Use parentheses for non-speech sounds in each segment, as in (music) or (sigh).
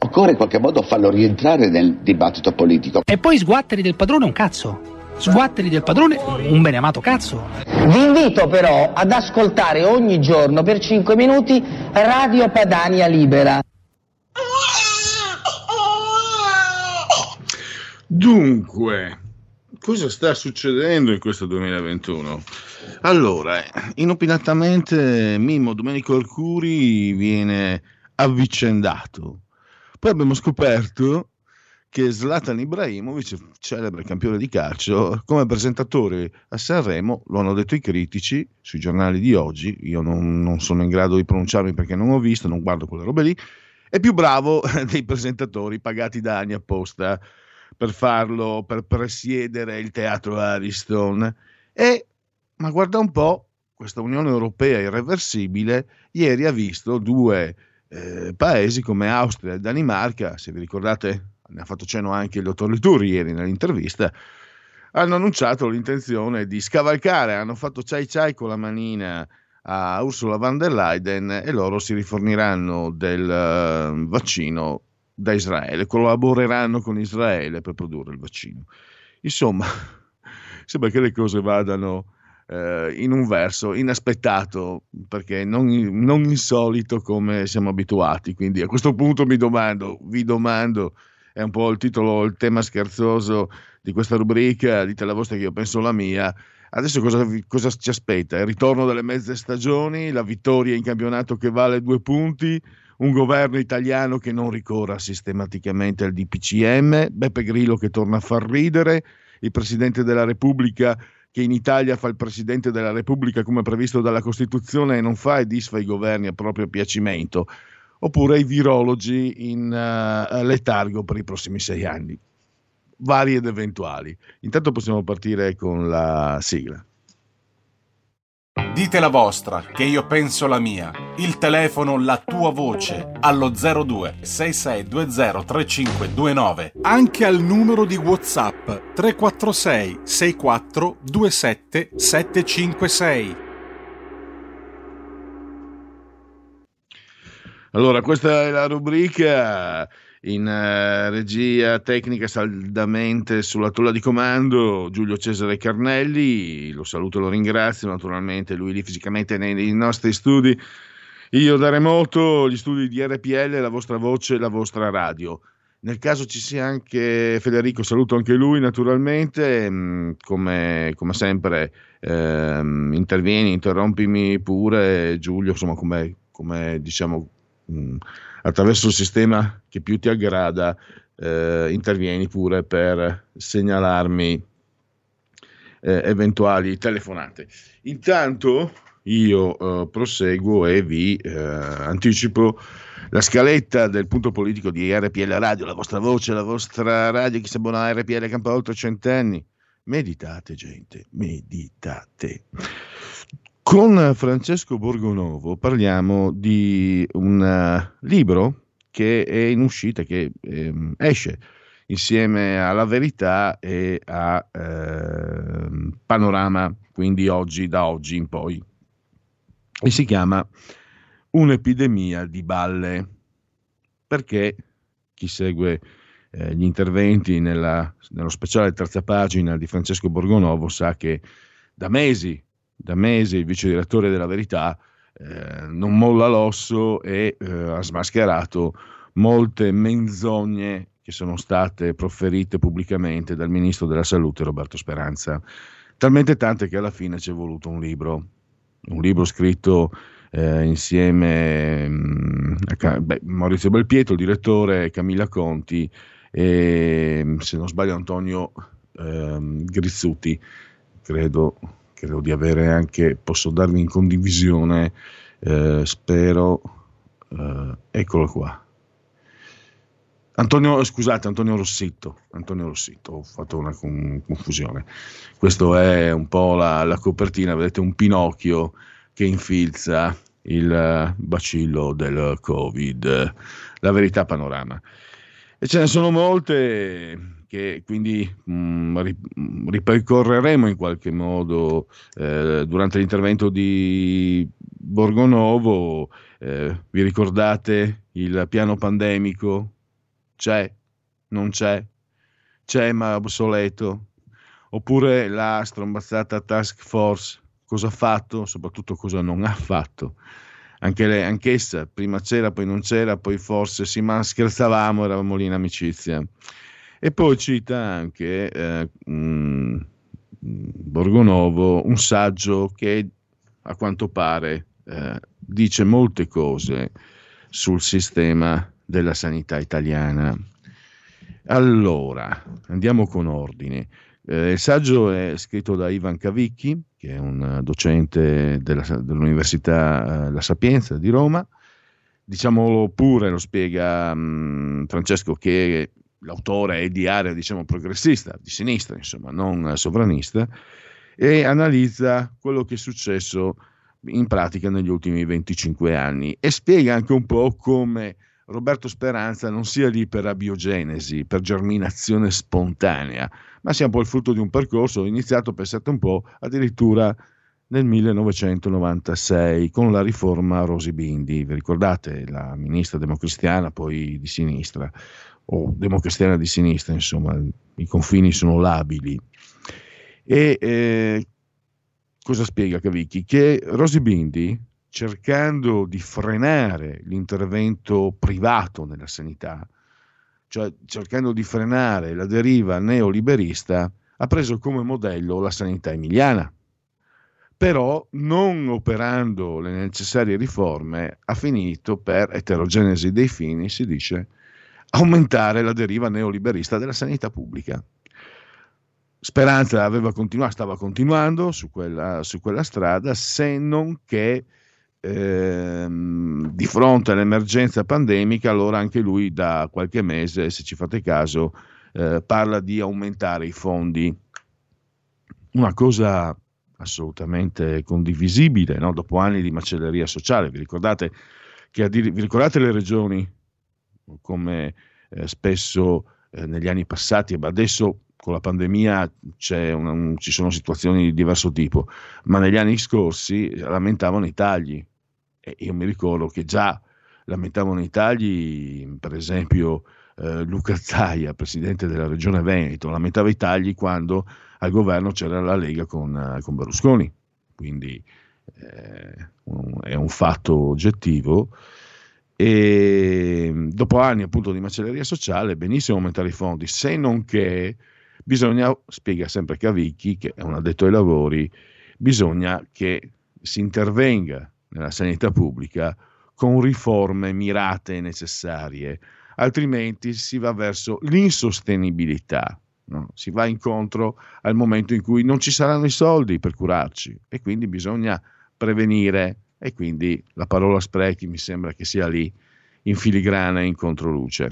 Occorre in qualche modo farlo rientrare nel dibattito politico. E poi sguatteri del padrone un cazzo. Sguatteri del padrone un beneamato cazzo. Vi invito però ad ascoltare ogni giorno per 5 minuti Radio Padania Libera. Dunque, cosa sta succedendo in questo 2021? Allora, inopinatamente Mimmo Domenico Arcuri viene avvicendato. Poi abbiamo scoperto che Zlatan Ibrahimovic, celebre campione di calcio, come presentatore a Sanremo, lo hanno detto i critici sui giornali di oggi, io non, non sono in grado di pronunciarmi perché non ho visto, non guardo quelle robe lì, è più bravo (laughs) dei presentatori pagati da anni apposta per farlo, per presiedere il teatro Ariston. E, ma guarda un po', questa Unione Europea irreversibile ieri ha visto due eh, paesi come Austria e Danimarca, se vi ricordate, ne ha fatto cenno anche il dottor Lituri ieri nell'intervista, hanno annunciato l'intenzione di scavalcare, hanno fatto ciai ciai con la manina a Ursula von der Leyen e loro si riforniranno del uh, vaccino da Israele, collaboreranno con Israele per produrre il vaccino. Insomma, (laughs) sembra che le cose vadano eh, in un verso inaspettato, perché non, non, insolito come siamo abituati. Quindi a questo punto mi domando, vi domando, è un po' il titolo, il tema scherzoso di questa rubrica, dite la vostra che io penso la mia. Adesso cosa, cosa ci aspetta? Il ritorno delle mezze stagioni, la vittoria in campionato che vale due punti, un governo italiano che non ricorra sistematicamente al DPCM, Beppe Grillo che torna a far ridere, il Presidente della Repubblica che in Italia fa il Presidente della Repubblica come previsto dalla Costituzione e non fa e disfa i governi a proprio piacimento, oppure i virologi in uh, letargo per i prossimi sei anni, vari ed eventuali. Intanto possiamo partire con la sigla. Dite la vostra, che io penso la mia. Il telefono, la tua voce, allo 02 6620 3529. Anche al numero di WhatsApp 346 64 27 756. Allora, questa è la rubrica in uh, regia tecnica saldamente sulla tolla di comando Giulio Cesare Carnelli, lo saluto e lo ringrazio, naturalmente lui lì fisicamente nei, nei nostri studi, io da remoto, gli studi di RPL, la vostra voce, la vostra radio. Nel caso ci sia anche Federico, saluto anche lui naturalmente, mm, come, come sempre ehm, intervieni, interrompimi pure Giulio, insomma come, come diciamo mh, mm, attraverso il sistema che più ti aggrada, eh, intervieni pure per segnalarmi eh, eventuali telefonate. Intanto io eh, proseguo e vi eh, anticipo la scaletta del punto politico di RPL Radio, la vostra voce, la vostra radio, chi si abbona a RPL campa oltre centenni. Meditate, gente, meditate. Con Francesco Borgonovo parliamo di un uh, libro che è in uscita, che ehm, esce insieme alla Verità e a eh, Panorama, quindi oggi, da oggi in poi. E si chiama Un'epidemia di balle. Perché chi segue eh, gli interventi nella, nello speciale terza pagina di Francesco Borgonovo sa che da mesi da mesi il vice direttore della Verità eh, non molla l'osso e eh, ha smascherato molte menzogne che sono state proferite pubblicamente dal ministro della salute Roberto Speranza, talmente tante che alla fine ci è voluto un libro, un libro scritto eh, insieme mh, mm, a beh, Maurizio Belpietro, il direttore, Camilla Conti e se non sbaglio Antonio eh, Grizzuti, credo, credo, di avere anche, posso darvi in condivisione, eh, spero, eh, eccolo qua. Antonio, scusate, Antonio Rossitto, Antonio Rossitto, ho fatto una confusione. Questa è un po' la, la, copertina, vedete un Pinocchio che infilza il bacillo del Covid, la verità panorama. E ce ne sono molte che quindi mh, mm, ripercorreremo in qualche modo eh, durante l'intervento di Borgonovo. Eh, vi ricordate il piano pandemico? C'è? Non c'è? C'è ma obsoleto? Oppure la strombazzata task force? Cosa ha fatto? Soprattutto cosa non ha fatto? anche lei, anch'essa, prima c'era, poi non c'era, poi forse sì, ma scherzavamo, eravamo lì in amicizia. E poi cita anche eh, mh, Borgonovo un saggio che a quanto pare eh, dice molte cose sul sistema della sanità italiana. Allora, andiamo con ordine. Eh, il saggio è scritto da Ivan Cavicchi, che è un docente della, dell'Università eh, La Sapienza di Roma. Diciamolo pure, lo spiega mh, mm, Francesco, che l'autore è di area diciamo, progressista, di sinistra, insomma, non sovranista, e analizza quello che è successo in pratica negli ultimi 25 anni e spiega anche un po' come Roberto Speranza non sia lì per abiogenesi, per germinazione spontanea, ma sia un po' il frutto di un percorso iniziato, pensate un po', addirittura nel 1996 con la riforma Rosi Bindi. Vi ricordate la ministra democristiana, poi di sinistra, o democristiana di sinistra, insomma, i confini sono labili. E eh, cosa spiega Cavicchi? Che Rosi Bindi cercando di frenare l'intervento privato nella sanità, cioè cercando di frenare la deriva neoliberista, ha preso come modello la sanità emiliana. Però non operando le necessarie riforme ha finito per eterogenesi dei fini, si dice, aumentare la deriva neoliberista della sanità pubblica. Speranza continua- stava continuando su quella, su quella strada, se non che ehm, di fronte all'emergenza pandemica, allora anche lui da qualche mese, se ci fate caso, eh, parla di aumentare i fondi. Una cosa assolutamente condivisibile, no? dopo anni di macelleria sociale. Vi ricordate, che vi ricordate le regioni come eh, spesso eh, negli anni passati, ma adesso con la pandemia una, un, ci sono situazioni di diverso tipo, ma negli anni scorsi lamentavano i tagli. E io mi ricordo che già lamentavano i tagli, per esempio eh, Luca Zaia, presidente della regione Veneto, lamentava i tagli quando al governo c'era la Lega con, eh, con Berlusconi. Quindi eh, un, è un fatto oggettivo. E dopo anni appunto di macelleria sociale, benissimo aumentare i fondi, se non che bisogna, spiega sempre Cavicchi, che è un addetto ai lavori, bisogna che si intervenga nella sanità pubblica con riforme mirate e necessarie, altrimenti si va verso l'insostenibilità. No? Si va incontro al momento in cui non ci saranno i soldi per curarci e quindi bisogna prevenire e quindi la parola sprechi mi sembra che sia lì in filigrana e in controluce.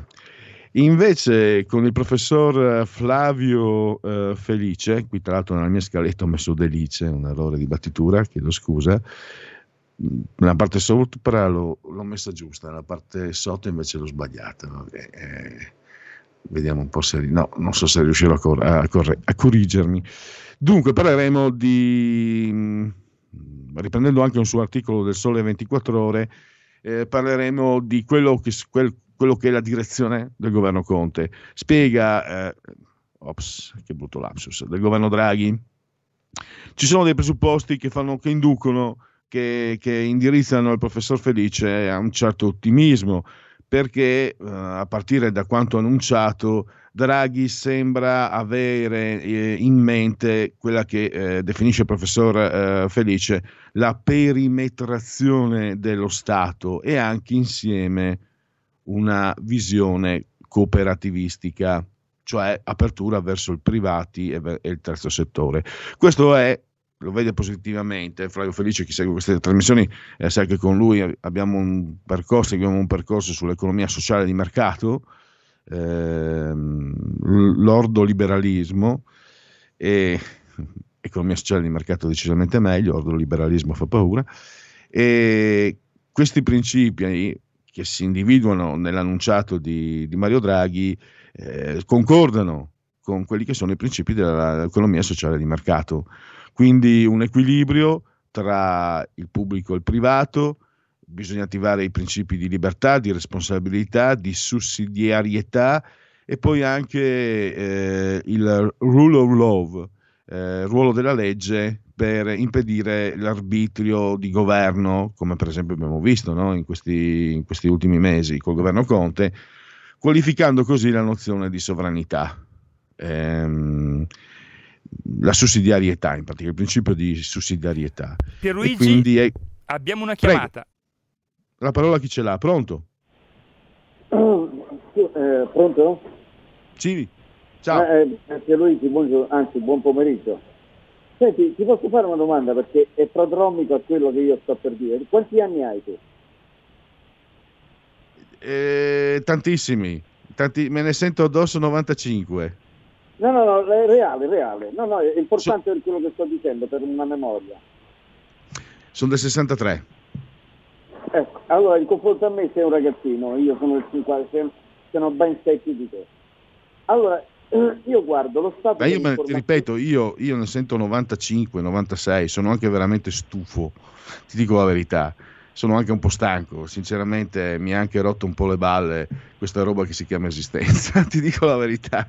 Invece con il professor Flavio eh, Felice, qui tra l'altro nella mia scaletta ho messo Delice, un errore di battitura, chiedo scusa, nella parte sopra l'ho, l'ho, messa giusta, nella parte sotto invece l'ho sbagliata. No? Eh, vediamo un po' se... No, non so se riuscirò a, cor- a, corre- a corrigermi. Dunque parleremo di... riprendendo anche un suo articolo del Sole 24 Ore, eh, parleremo di quello che, quel, quello che è la direzione del governo Conte. Spiega, eh, ops, che brutto lapsus, del governo Draghi. Ci sono dei presupposti che, fanno, che inducono che che, indirizzano il professor Felice a un certo ottimismo, perché uh, a partire da quanto annunciato Draghi sembra avere eh, in mente quella che eh, definisce il professor eh, Felice la perimetrazione dello Stato e anche insieme una visione cooperativistica, cioè apertura verso i privati e, e il terzo settore. Questo è lo vede positivamente. Flavio Felice, chi segue queste trasmissioni, eh, sa che con lui abbiamo un percorso, abbiamo un percorso sull'economia sociale di mercato, l'ordoliberalismo e (laughs) economia sociale di mercato decisamente meglio, ordoliberalismo fa paura. E questi principi che si individuano nell'annunciato di, di Mario Draghi eh, concordano con quelli che sono i principi dell'economia sociale di mercato. Quindi un equilibrio tra il pubblico e il privato, bisogna attivare i principi di libertà, di responsabilità, di sussidiarietà e poi anche eh, il rule of law, eh, ruolo della legge per impedire l'arbitrio di governo, come per esempio abbiamo visto no? in, questi, in, questi, ultimi mesi col governo Conte, qualificando così la nozione di sovranità. Ehm, la sussidiarietà, in particolare il principio di sussidiarietà. Pierluigi, è... abbiamo una chiamata. La parola chi ce l'ha? Pronto? Eh, pronto? Sì, ciao. Eh, eh, Pierluigi, buongiorno, anzi buon pomeriggio. Senti, ti posso fare una domanda perché è prodromico a quello che io sto per dire. Quanti anni hai tu? Eh, tantissimi, Tanti... me ne sento addosso 95. No, no, no, è reale, reale. No, no, è importante so... quello che sto dicendo, per una memoria. Sono del 63. Ecco, allora in confronto a me sei un ragazzino, io sono del 50, sono ben secchi di te. Allora, (clears throat) io guardo lo stato Ma io me, ti ripeto, io, io ne sento 95, 96, sono anche veramente stufo, ti dico la verità. Sono anche un po' stanco, sinceramente mi ha anche rotto un po' le balle questa roba che si chiama esistenza, (laughs) ti dico la verità.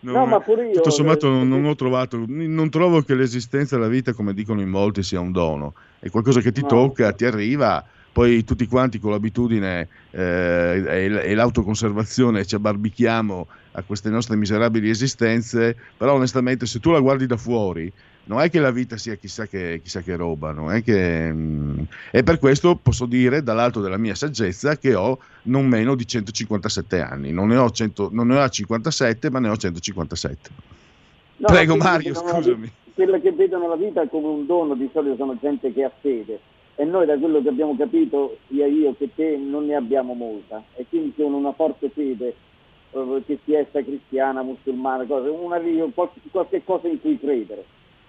Non, no, ma pure io. Tutto sommato non, non, ho trovato, non trovo che l'esistenza della vita, come dicono in molti, sia un dono. È qualcosa che ti no. tocca, ti arriva, poi tutti quanti con l'abitudine eh, e, e, l'autoconservazione ci abbarbichiamo a queste nostre miserabili esistenze, però onestamente se tu la guardi da fuori, non è che la vita sia chissà che, chissà che roba, non è che... Mh, mm, e per questo posso dire dall'alto della mia saggezza che ho non meno di 157 anni, non ne ho, 100, non ne ho 57 ma ne ho 157. No, Prego Mario, scusami. Quelle che vedono la vita come un dono di solito sono gente che ha fede e noi da quello che abbiamo capito, sia io che te, non ne abbiamo molta e quindi con una forte fede eh, che sia essa cristiana, musulmana, cosa, una, qualche, qualche cosa in cui credere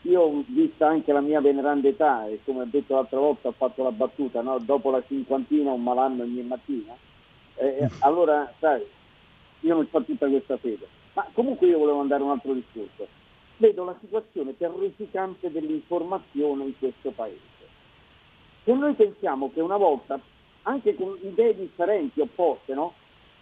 io vista anche la mia veneranda età e come ho detto l'altra volta ho fatto la battuta, no? dopo la cinquantina un malanno ogni mattina, eh, allora sai, io non ho tutta questa fede. Ma comunque io volevo andare a un altro discorso. Vedo la situazione terrificante dell'informazione in questo paese. Se noi pensiamo che una volta, anche con idee differenti, opposte, no?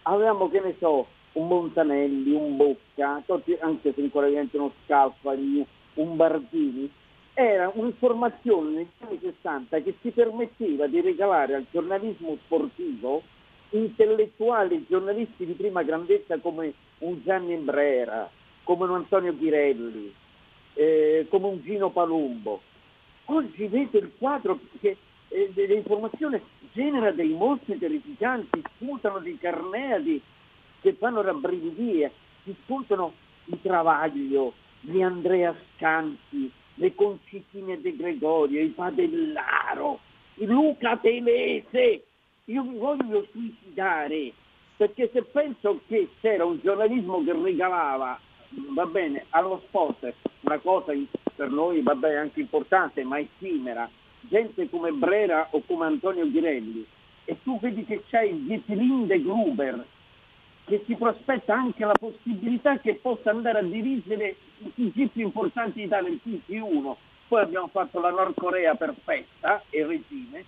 avevamo, che ne so, un Montanelli, un Bocca, anche se ancora diventa uno Scalfari, un Bardini, era un'informazione negli anni 60 che si permetteva di regalare al giornalismo sportivo intellettuali giornalisti di prima grandezza come un Gianni Brera, come un Antonio Ghirelli, eh, come un Gino Palumbo. Oggi vedo il quadro che eh, l'informazione genera dei mostri terrificanti, spuntano dei carneadi che fanno rabbrividire, si spuntano i Travaglio, di Andrea Scanti, le Concitine De Gregorio, i Padellaro, Luca Telese. Io mi voglio suicidare perché se penso che c'era un giornalismo che regalava, va bene, allo sport, una cosa per noi va bene anche importante, ma effimera, gente come Brera o come Antonio Ghirelli, e tu vedi che c'è il Dietlinde Gruber, che si prospetta anche la possibilità che possa andare a dirigere i TG più importanti d'Italia, il TG1, poi abbiamo fatto la Nord Corea perfetta e regime,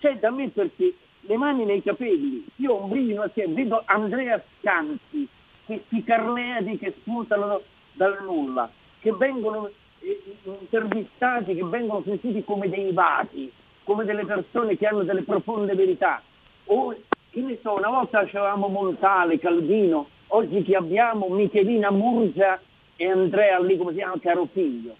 c'è da mettersi le mani nei capelli, io ho un brivido vedo Andrea Scanzi, questi carneadi che spuntano dal nulla, che vengono intervistati, che vengono sentiti come dei vati, come delle persone che hanno delle profonde verità. O, che ne so, una volta avevamo Montale, Calvino, oggi chi abbiamo? Michelina Murgia e Andrea lì, come si chiama, caro figlio.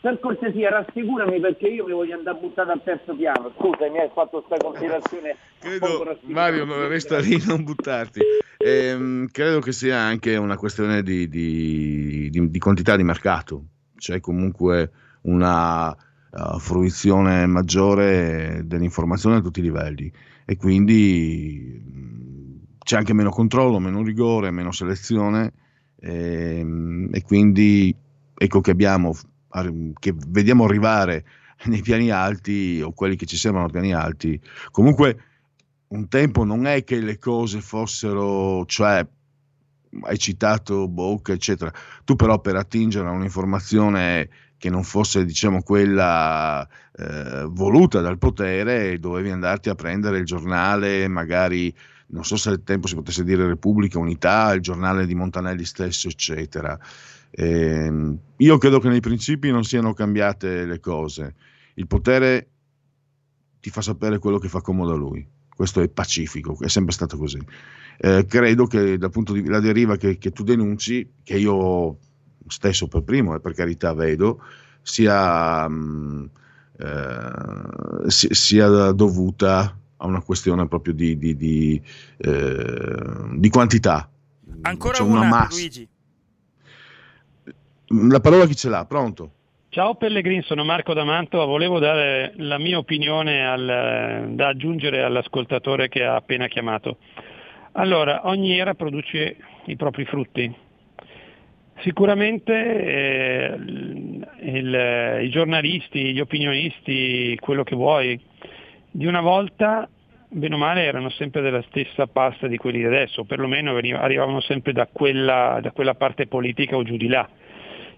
Per cortesia rassicurami perché io mi voglio andare buttato al terzo piano. Scusa, mi hai fatto questa considerazione. Credo, Mario, resta lì, non buttarti. Ehm, credo che sia anche una questione di, di, di, di quantità di mercato. C'è comunque una uh, fruizione maggiore dell'informazione a tutti i livelli e quindi mh, c'è anche meno controllo, meno rigore, meno selezione e, ehm, e quindi ecco che abbiamo che vediamo arrivare (laughs) nei piani alti o quelli che ci sembrano piani alti. Comunque un tempo non è che le cose fossero, cioè hai citato Bocca, eccetera. Tu però per attingere a un'informazione che non fosse diciamo quella eh, voluta dal potere dovevi andarti a prendere il giornale magari non so se al tempo si potesse dire Repubblica Unità il giornale di Montanelli stesso eccetera. Eh, io credo che nei principi non siano cambiate le cose. Il potere ti fa sapere quello che fa comodo a lui questo è pacifico, è sempre stato così. Eh, credo che dal punto di vista della deriva che, che, tu denunci, che io stesso per primo e per carità vedo, sia, mh, mm, eh, sia dovuta a una questione proprio di, di, di, eh, di quantità. Ancora C'è una, una massa. Luigi. La parola chi ce l'ha? Pronto? Ciao Pellegrin, sono Marco D'Amantova, volevo dare la mia opinione al, da aggiungere all'ascoltatore che ha appena chiamato. Allora, ogni era produce i propri frutti, Sicuramente eh, il, i giornalisti, gli opinionisti, quello che vuoi, di una volta, bene o male, erano sempre della stessa pasta di quelli di adesso, perlomeno arrivavano sempre da quella, da quella parte politica o giù di là.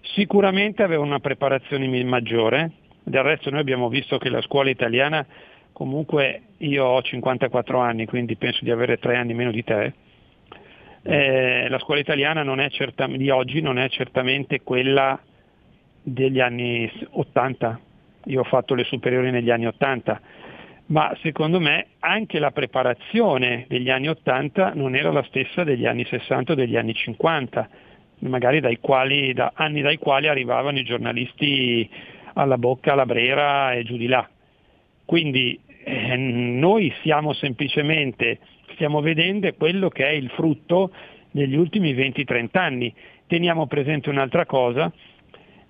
Sicuramente avevano una preparazione maggiore, del resto noi abbiamo visto che la scuola italiana, comunque io ho 54 anni, quindi penso di avere tre anni meno di te, eh, la scuola italiana certa, di oggi non è certamente quella degli anni 80, io ho fatto le superiori negli anni 80, ma secondo me anche la preparazione degli anni 80 non era la stessa degli anni 60 o degli anni 50, magari dai quali, da anni dai quali arrivavano i giornalisti alla bocca, alla brera e giù di là. Quindi eh, noi siamo semplicemente stiamo vedendo quello che è il frutto degli ultimi 20-30 anni. Teniamo presente un'altra cosa,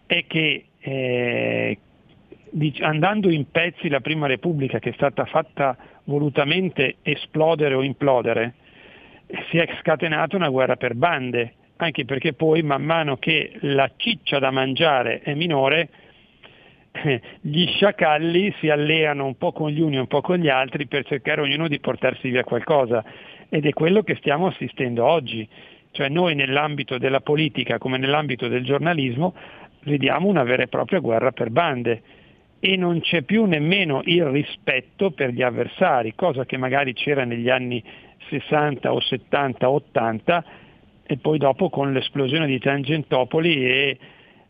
è che eh, andando in pezzi la Prima Repubblica che è stata fatta volutamente esplodere o implodere, si è scatenata una guerra per bande, anche perché poi man mano che la ciccia da mangiare è minore, (laughs) gli sciacalli si alleano un po' con gli uni e un po' con gli altri per cercare ognuno di portarsi via qualcosa ed è quello che stiamo assistendo oggi. Cioè noi nell'ambito della politica come nell'ambito del giornalismo vediamo una vera e propria guerra per bande e non c'è più nemmeno il rispetto per gli avversari, cosa che magari c'era negli anni 60 o 70 o 80 e poi dopo con l'esplosione di Tangentopoli e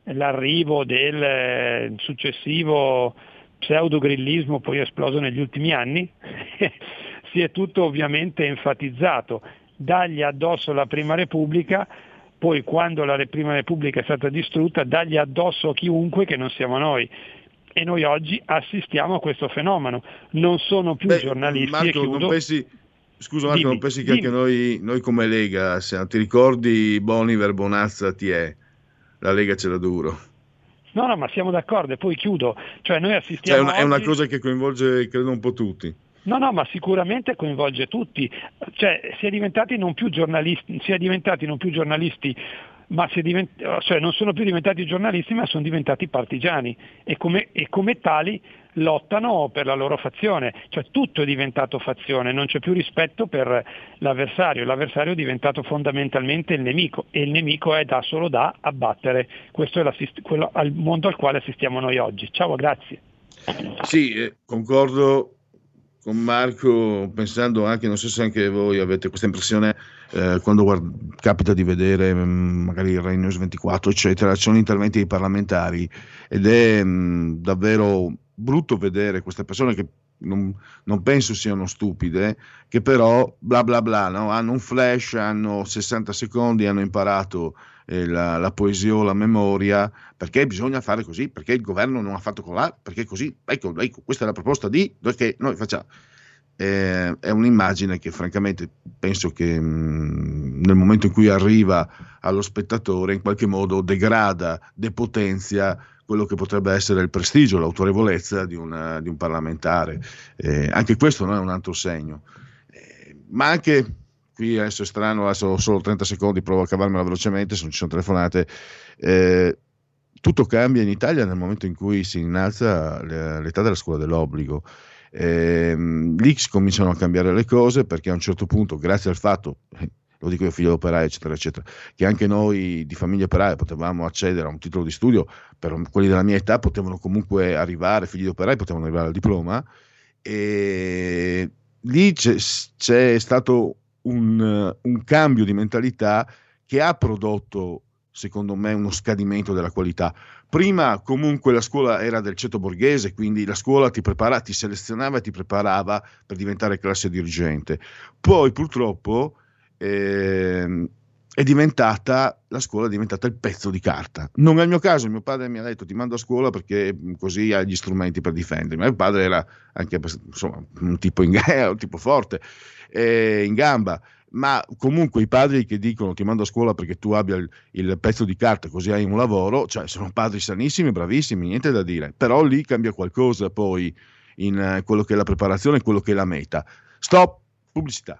l'arrivo del eh, successivo pseudogrillismo poi esploso negli ultimi anni, (laughs) si è tutto ovviamente enfatizzato, dagli addosso la Prima Repubblica, poi quando la Prima Repubblica è stata distrutta, dagli addosso a chiunque che non siamo noi. E noi oggi assistiamo a questo fenomeno. Non sono più Beh, giornalisti. Marco, non pensi, scusa Marco, dimmi, non pensi che dimmi. anche noi, noi come Lega, se ti ricordi Boniver, Bonazza, Tie, la Lega ce l'ha duro. No, no, ma siamo d'accordo e poi chiudo. Cioè noi assistiamo... Cioè, è, una, oggi... è una cosa che coinvolge, credo, un po' tutti. No, no, ma sicuramente coinvolge tutti. Cioè, si è diventati non più giornalisti, si è diventati non più giornalisti ma divent- cioè non sono più diventati giornalisti ma sono diventati partigiani e come, e come, tali lottano per la loro fazione, cioè tutto è diventato fazione, non c'è più rispetto per l'avversario, l'avversario è diventato fondamentalmente il nemico e il nemico è da solo da abbattere, questo è quello, il mondo al quale assistiamo noi oggi. Ciao, grazie. Sì, eh, concordo con Marco pensando anche, non so se anche voi avete questa impressione eh, quando guard- capita di vedere mh, mm, magari il Rai News 24 eccetera, ci sono interventi dei parlamentari ed è mh, mm, davvero brutto vedere queste persone che non, non, penso siano stupide, che però bla bla bla, no? hanno un flash, hanno 60 secondi, hanno imparato eh, la, la, poesia o la memoria, perché bisogna fare così, perché il governo non ha fatto colà, perché così, ecco, ecco, questa è la proposta di, perché noi facciamo. Eh, è un'immagine che francamente penso che mh, mm, nel momento in cui arriva allo spettatore in qualche modo degrada, depotenzia quello che potrebbe essere il prestigio, l'autorevolezza di, una, di un parlamentare. Eh, anche questo non è un altro segno. Eh, ma anche, qui adesso è strano, adesso ho solo 30 secondi, provo a cavarmela velocemente se non ci sono telefonate. Eh, tutto cambia in Italia nel momento in cui si innalza l'età della scuola dell'obbligo. Eh, lì cominciano a cambiare le cose perché a un certo punto, grazie al fatto, lo dico io figlio d'operaio, eccetera, eccetera, che anche noi di famiglia operaia potevamo accedere a un titolo di studio, per quelli della mia età potevano comunque arrivare, figli d'operai potevano arrivare al diploma, e lì c'è, c'è stato un, un cambio di mentalità che ha prodotto secondo me uno scadimento della qualità. Prima comunque la scuola era del ceto borghese, quindi la scuola ti, prepara, ti selezionava e ti preparava per diventare classe dirigente. Poi purtroppo eh, è diventata la scuola è diventata il pezzo di carta. Non è il mio caso, mio padre mi ha detto ti mando a scuola perché mm, così hai gli strumenti per difendermi. Mio padre era anche insomma, un, tipo in, (laughs) un tipo forte, eh, in gamba, ma comunque i padri che dicono ti mando a scuola perché tu abbia il, il pezzo di carta così hai un lavoro, cioè sono padri sanissimi, bravissimi, niente da dire, però lì cambia qualcosa poi in uh, quello che è la preparazione quello che è la meta. Stop, pubblicità.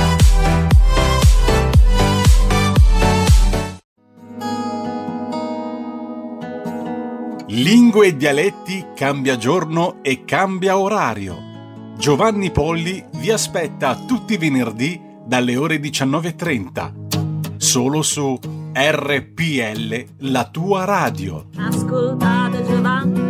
Lingue e dialetti cambia giorno e cambia orario. Giovanni Polli vi aspetta tutti i venerdì dalle ore 19.30. Solo su RPL, la tua radio. Ascoltate Giovanni.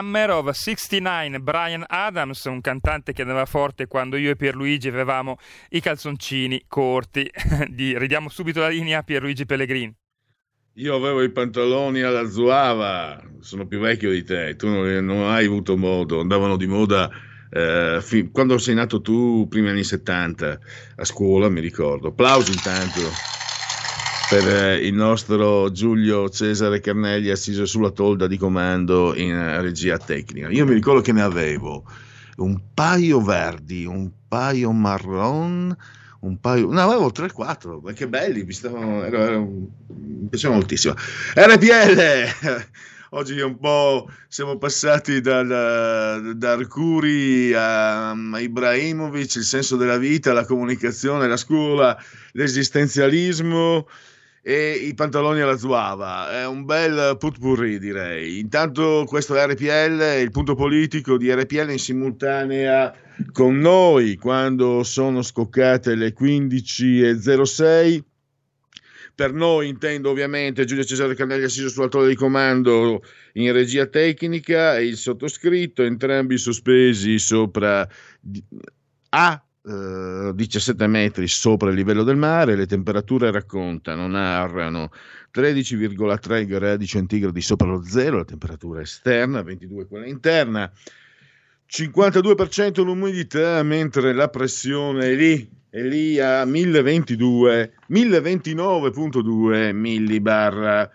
Summer of 69, Brian Adams, un cantante che andava forte quando io e Pierluigi avevamo i calzoncini corti. (laughs) Di, ridiamo subito la linea a Pierluigi Pellegrini. Io avevo i pantaloni alla zuava, sono più vecchio di te, tu non, non hai avuto modo, andavano di moda eh, fi- quando sei nato tu, primi anni 70, a scuola mi ricordo. Applausi intanto per eh, il nostro Giulio Cesare Carnelli assiso sulla tolda di comando in eh, regia tecnica. Io mi ricordo che ne avevo un paio verdi, un paio marron, un paio, no, avevo 3-4, ma che belli, mi, stavano, era, era, mi piaceva moltissimo. RPL! (laughs) Oggi un po' siamo passati dal, da Arcuri a, a Ibrahimovic, il senso della vita, la comunicazione, la scuola, l'esistenzialismo e i pantaloni alla zuava. È un bel putpurri, direi. Intanto questo è RPL, il punto politico di RPL in simultanea con noi quando sono scoccate le 15.06. Per noi intendo ovviamente Giulio Cesare Cannelli assiso sulla torre di comando in regia tecnica e il sottoscritto, entrambi sospesi sopra a 17 metri sopra il livello del mare, le temperature raccontano, narrano 13,3 gradi centigradi sopra lo zero, la temperatura esterna, 22 quella interna, 52% l'umidità, mentre la pressione è lì, è lì a 1022, 1029.2 millibar.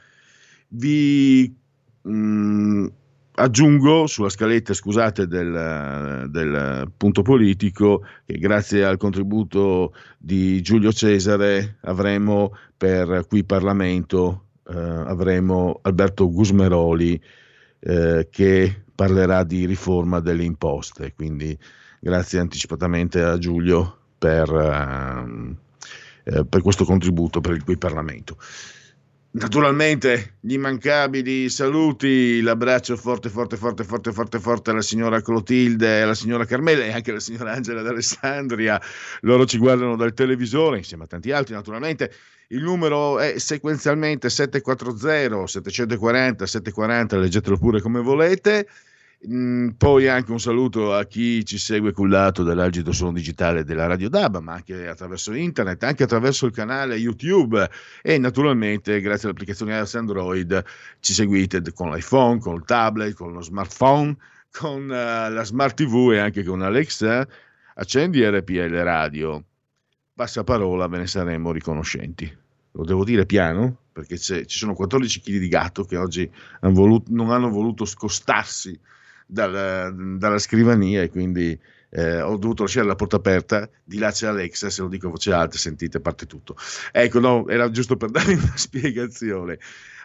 Vi mh, mm, aggiungo sulla scaletta, scusate, del, del, punto politico che grazie al contributo di Giulio Cesare avremo per qui Parlamento, eh, avremo Alberto Gusmeroli eh, che parlerà di riforma delle imposte. Quindi grazie anticipatamente a Giulio per, eh, per questo contributo per il qui Parlamento. Naturalmente gli immancabili saluti, l'abbraccio forte, forte, forte, forte, forte, forte alla signora Clotilde, alla signora Carmela e anche alla signora Angela d'Alessandria. Loro ci guardano dal televisore, insieme a tanti altri naturalmente. Il numero è sequenzialmente 740 740 740, leggetelo pure come volete. Mm, poi anche un saluto a chi ci segue cullato dall'agito suono digitale della Radio DAB, ma anche attraverso internet, anche attraverso il canale YouTube e naturalmente grazie all'applicazione iOS Android ci seguite con l'iPhone, con il tablet, con lo smartphone, con uh, la smart TV e anche con Alexa. Accendi RPL Radio. Passa parola, ve ne saremo riconoscenti. Lo devo dire piano perché ci sono 14 kg di gatto che oggi han voluto, non hanno voluto scostarsi dalla, dalla scrivania e quindi eh, ho dovuto lasciare la porta aperta, di là c'è Alexa, se lo dico a voce alta, sentite, parte tutto. Ecco, no, era giusto per (laughs) darvi una spiegazione.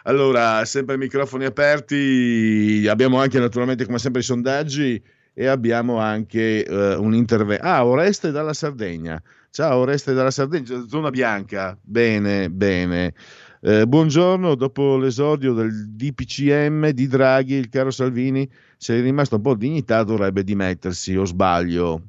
Allora, sempre microfoni aperti, abbiamo anche naturalmente come sempre i sondaggi e abbiamo anche uh, un intervento. Ah, Oreste dalla Sardegna. Ciao Oreste dalla Sardegna, zona bianca. Bene, bene. Eh, buongiorno, dopo l'esordio del DPCM di Draghi, il caro Salvini, se è rimasto un po' di dignità dovrebbe dimettersi, o sbaglio?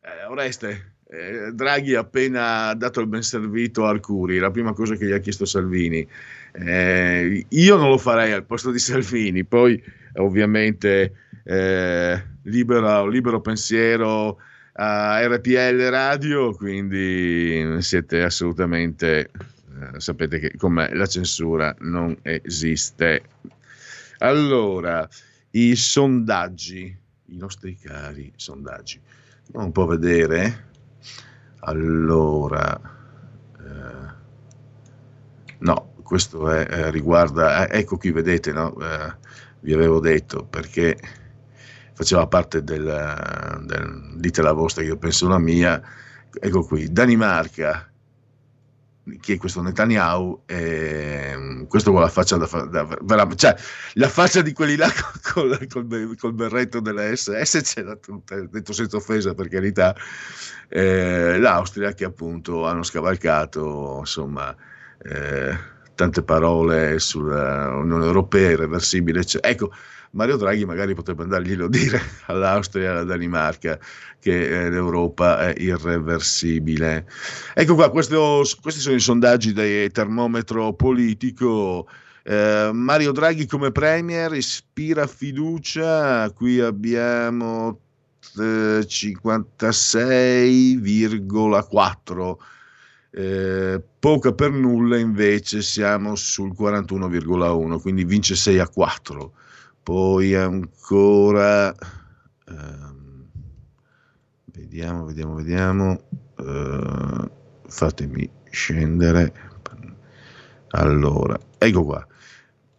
Eh, Oreste, eh, Draghi ha appena dato il ben servito a Arcuri, la prima cosa che gli ha chiesto Salvini. Eh, io non lo farei al posto di Salvini, poi ovviamente eh, libero, libero pensiero a RPL Radio, quindi siete assolutamente eh, sapete che con me la censura non esiste. Allora, i sondaggi, i nostri cari sondaggi. Po' a vedere. Allora, eh, no, questo è, eh, riguarda, eh, ecco qui vedete, no? Eh, vi avevo detto perché faceva parte del, del, dite la vostra, io penso la mia, ecco qui, Danimarca, chi è questo Netanyahu, eh, questo con la faccia da, da, cioè, la faccia di quelli là (laughs) col, col, col berretto della SS ce l'ha tutta, detto senza offesa per carità, eh, l'Austria che appunto hanno scavalcato insomma eh, tante parole sull'Unione Europea irreversibile, eccetera. ecco Mario Draghi magari potrebbe andarglielo dire (laughs) all'Austria e alla Danimarca che eh, l'Europa è irreversibile. Ecco qua, questo, questi sono i sondaggi del termometro politico. Eh, Eh, Mario Draghi come Premier ispira fiducia, qui abbiamo eh, 56,4. Eh, poca per nulla invece siamo sul 41,1 quindi vince 6 a 4 poi ancora ehm, vediamo vediamo vediamo eh, fatemi scendere allora ecco qua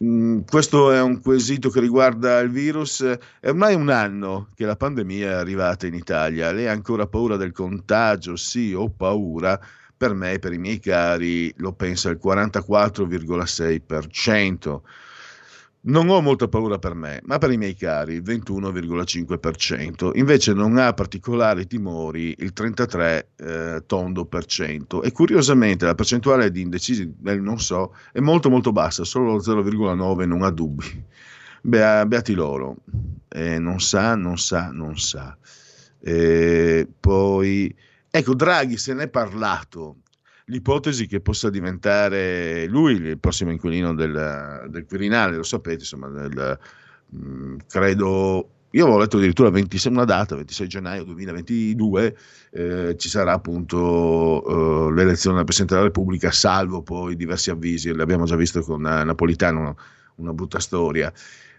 Mm, questo è un quesito che riguarda il virus. È ormai un anno che la pandemia è arrivata in Italia. Lei ha ancora paura del contagio? Sì, ho paura. Per me e per i miei cari lo pensa il 44,6%. Non ho molta paura per me, ma per i miei cari il 21,5%. Invece non ha particolari timori il 33 eh, tondo per cento. E curiosamente la percentuale di indecisi nel non so è molto molto bassa, solo lo 0,9 non ha dubbi. Bea, beati loro. Eh, non sa, non sa, non sa. Eh, poi, ecco, Draghi se ne è parlato l'ipotesi che possa diventare lui il prossimo inquilino del, del Quirinale, lo sapete, insomma, del, mm, credo, io avevo letto addirittura 26, una data, 26 gennaio 2022, eh, ci sarà appunto eh, l'elezione del Presidente della Repubblica, salvo poi diversi avvisi, l'abbiamo già visto con eh, Napolitano, una brutta storia.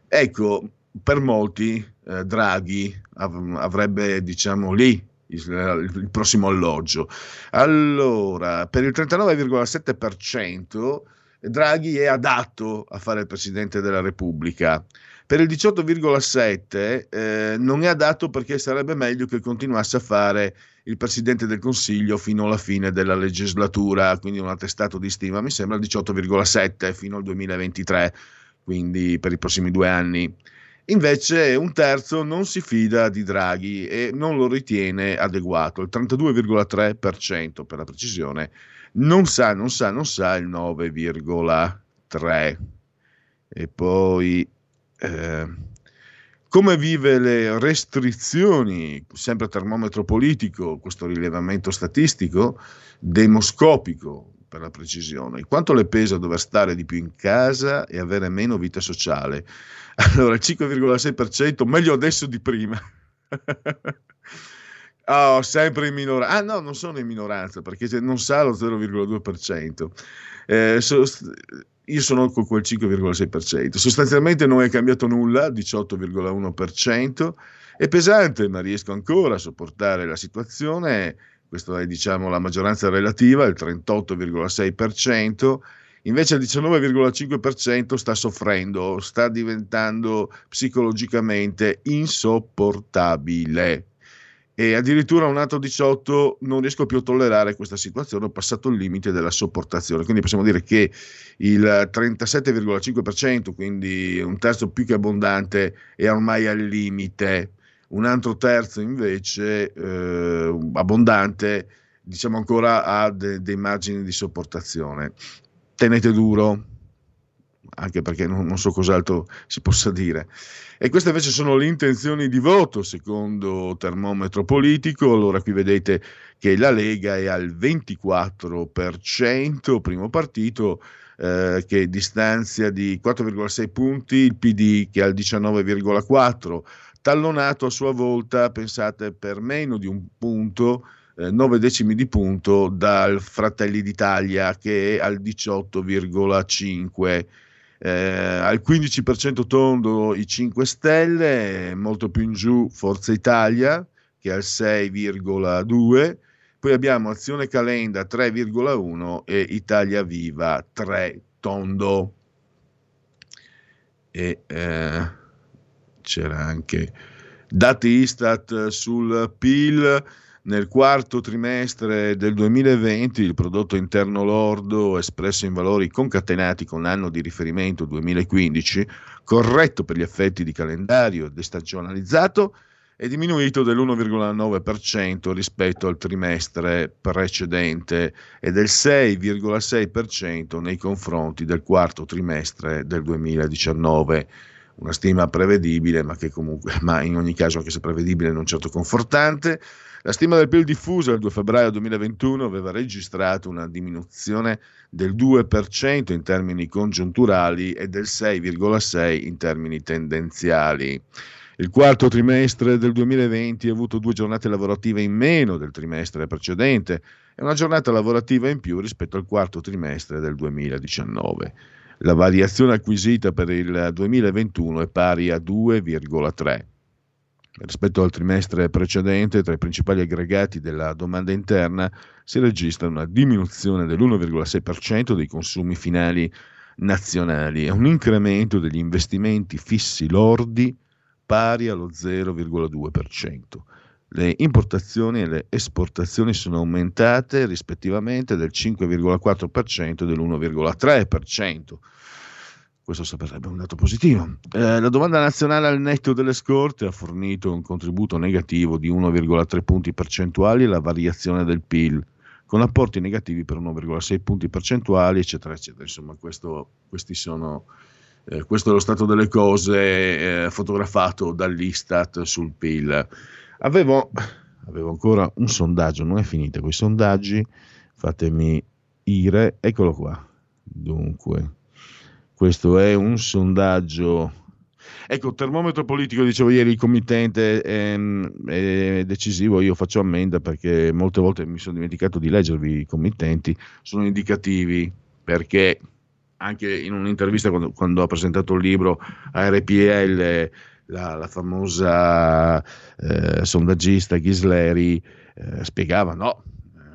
Ecco, per molti eh, Draghi av- avrebbe, diciamo, lì il, il prossimo alloggio. Allora, per il 39,7% Draghi è adatto a fare il Presidente della Repubblica. Per il 18,7% eh, non è adatto perché sarebbe meglio che continuasse a fare il Presidente del Consiglio fino alla fine della legislatura, quindi un attestato di stima mi sembra il 18,7% fino al 2023, quindi per i prossimi due anni. Invece un terzo non si fida di Draghi e non lo ritiene adeguato, il 32,3% per la precisione, non sa, non sa, non sa il 9,3%. E poi eh, come vive le restrizioni, sempre termometro politico, questo rilevamento statistico, demoscopico per la precisione, quanto le pesa dover stare di più in casa e avere meno vita sociale? (laughs) Allora, il 5,6%, meglio adesso di prima. (laughs) oh, sempre in minoranza. Ah no, non sono in minoranza perché non sa lo 0,2%. Eh, so, io sono con quel 5,6%. Sostanzialmente non è cambiato nulla, 18,1%. È pesante, ma riesco ancora a sopportare la situazione. Questa è diciamo la maggioranza relativa, il 38,6%. Invece il 19,5% sta soffrendo, sta diventando psicologicamente insopportabile. E addirittura un altro 18 non riesco più a tollerare questa situazione, ho passato il limite della sopportazione. Quindi possiamo dire che il 37,5%, quindi un terzo più che abbondante, è ormai al limite. Un altro terzo invece eh, abbondante, diciamo ancora ha de- dei margini di sopportazione tenete duro, anche perché non, non, so cos'altro si possa dire. E queste invece sono le intenzioni di voto secondo termometro politico. Allora qui vedete che la Lega è al 24%, primo partito, eh, che distanzia di 4,6 punti, il PD che è al 19,4, tallonato a sua volta, pensate, per meno di un punto 9 eh, decimi di punto dal Fratelli d'Italia che è al 18,5. Eh, al 15% tondo i 5 Stelle, molto più in giù Forza Italia che è al 6,2, poi abbiamo Azione Calenda 3,1 e Italia Viva 3 tondo. E eh, c'era anche dati Istat sul PIL nel quarto trimestre del 2020 il prodotto interno lordo espresso in valori concatenati con l'anno di riferimento 2015, corretto per gli effetti di calendario destagionalizzato, è diminuito dell'1,9% rispetto al trimestre precedente e del 6,6% nei confronti del quarto trimestre del 2019 una stima prevedibile, ma che comunque, (laughs) ma in ogni caso anche se prevedibile non certo confortante. La stima del PIL diffusa il 2 febbraio 2021 aveva registrato una diminuzione del 2% in termini congiunturali e del 6,6% in termini tendenziali. Il quarto trimestre del 2020 ha avuto due giornate lavorative in meno del trimestre precedente e una giornata lavorativa in più rispetto al quarto trimestre del 2019. La variazione acquisita per il 2021 è pari a 2,3. Rispetto al trimestre precedente, tra i principali aggregati della domanda interna si registra una diminuzione dell'1,6% dei consumi finali nazionali e un incremento degli investimenti fissi lordi pari allo 0,2%. Le importazioni e le esportazioni sono aumentate rispettivamente del 5,4% e dell'1,3%. Questo sarebbe un dato positivo. Eh, la domanda nazionale al netto delle scorte ha fornito un contributo negativo di 1,3 punti percentuali alla variazione del PIL, con apporti negativi per 1,6 punti percentuali, eccetera, eccetera. Insomma, questo, sono, eh, questo è lo stato delle cose eh, fotografato dall'Istat sul PIL. Avevo, avevo ancora un sondaggio, non è finita con i sondaggi, fatemi ire, eccolo qua. Dunque, questo è un sondaggio. Ecco, termometro politico, dicevo ieri, il committente è, è, decisivo, io faccio ammenda perché molte volte mi sono dimenticato di leggervi i committenti, sono indicativi perché anche in un'intervista quando, quando ha presentato il libro a RPL la, la famosa eh, sondaggista Ghisleri eh, spiegava no,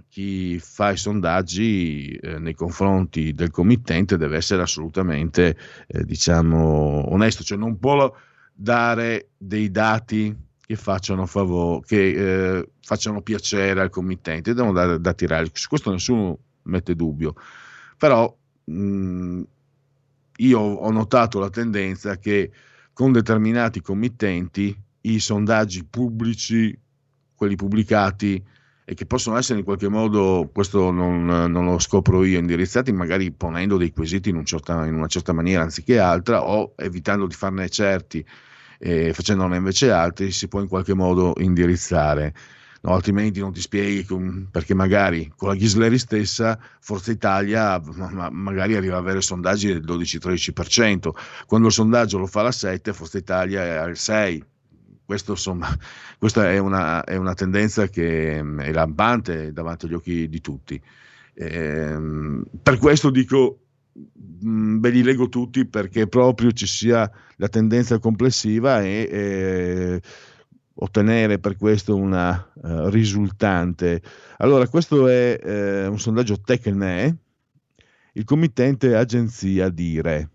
chi fa i sondaggi eh, nei confronti del committente deve essere assolutamente eh, diciamo onesto, cioè non può dare dei dati che facciano, favore, che, eh, facciano piacere al committente, devono dare dati reali, su questo nessuno mette dubbio, però mh, io ho notato la tendenza che con determinati committenti i sondaggi pubblici, quelli pubblicati e che possono essere in qualche modo, questo non, non lo scopro io, indirizzati magari ponendo dei quesiti in, un certa, in, una certa maniera anziché altra o evitando di farne certi e facendone invece altri, si può in qualche modo indirizzare. No, altrimenti non ti spieghi perché magari con la Ghisleri stessa Forza Italia ma, magari arriva ad avere sondaggi del 12-13%, quando il sondaggio lo fa la 7 Forza Italia è al 6%. Questo, insomma, (laughs) questa è una, è una, tendenza che mm, è lampante davanti agli occhi di tutti. Ehm, per questo dico, mm, ve li leggo tutti perché proprio ci sia la tendenza complessiva e, e ottenere per questo una uh, risultante. Allora, questo è uh, un sondaggio Tecne, il committente agenzia Dire.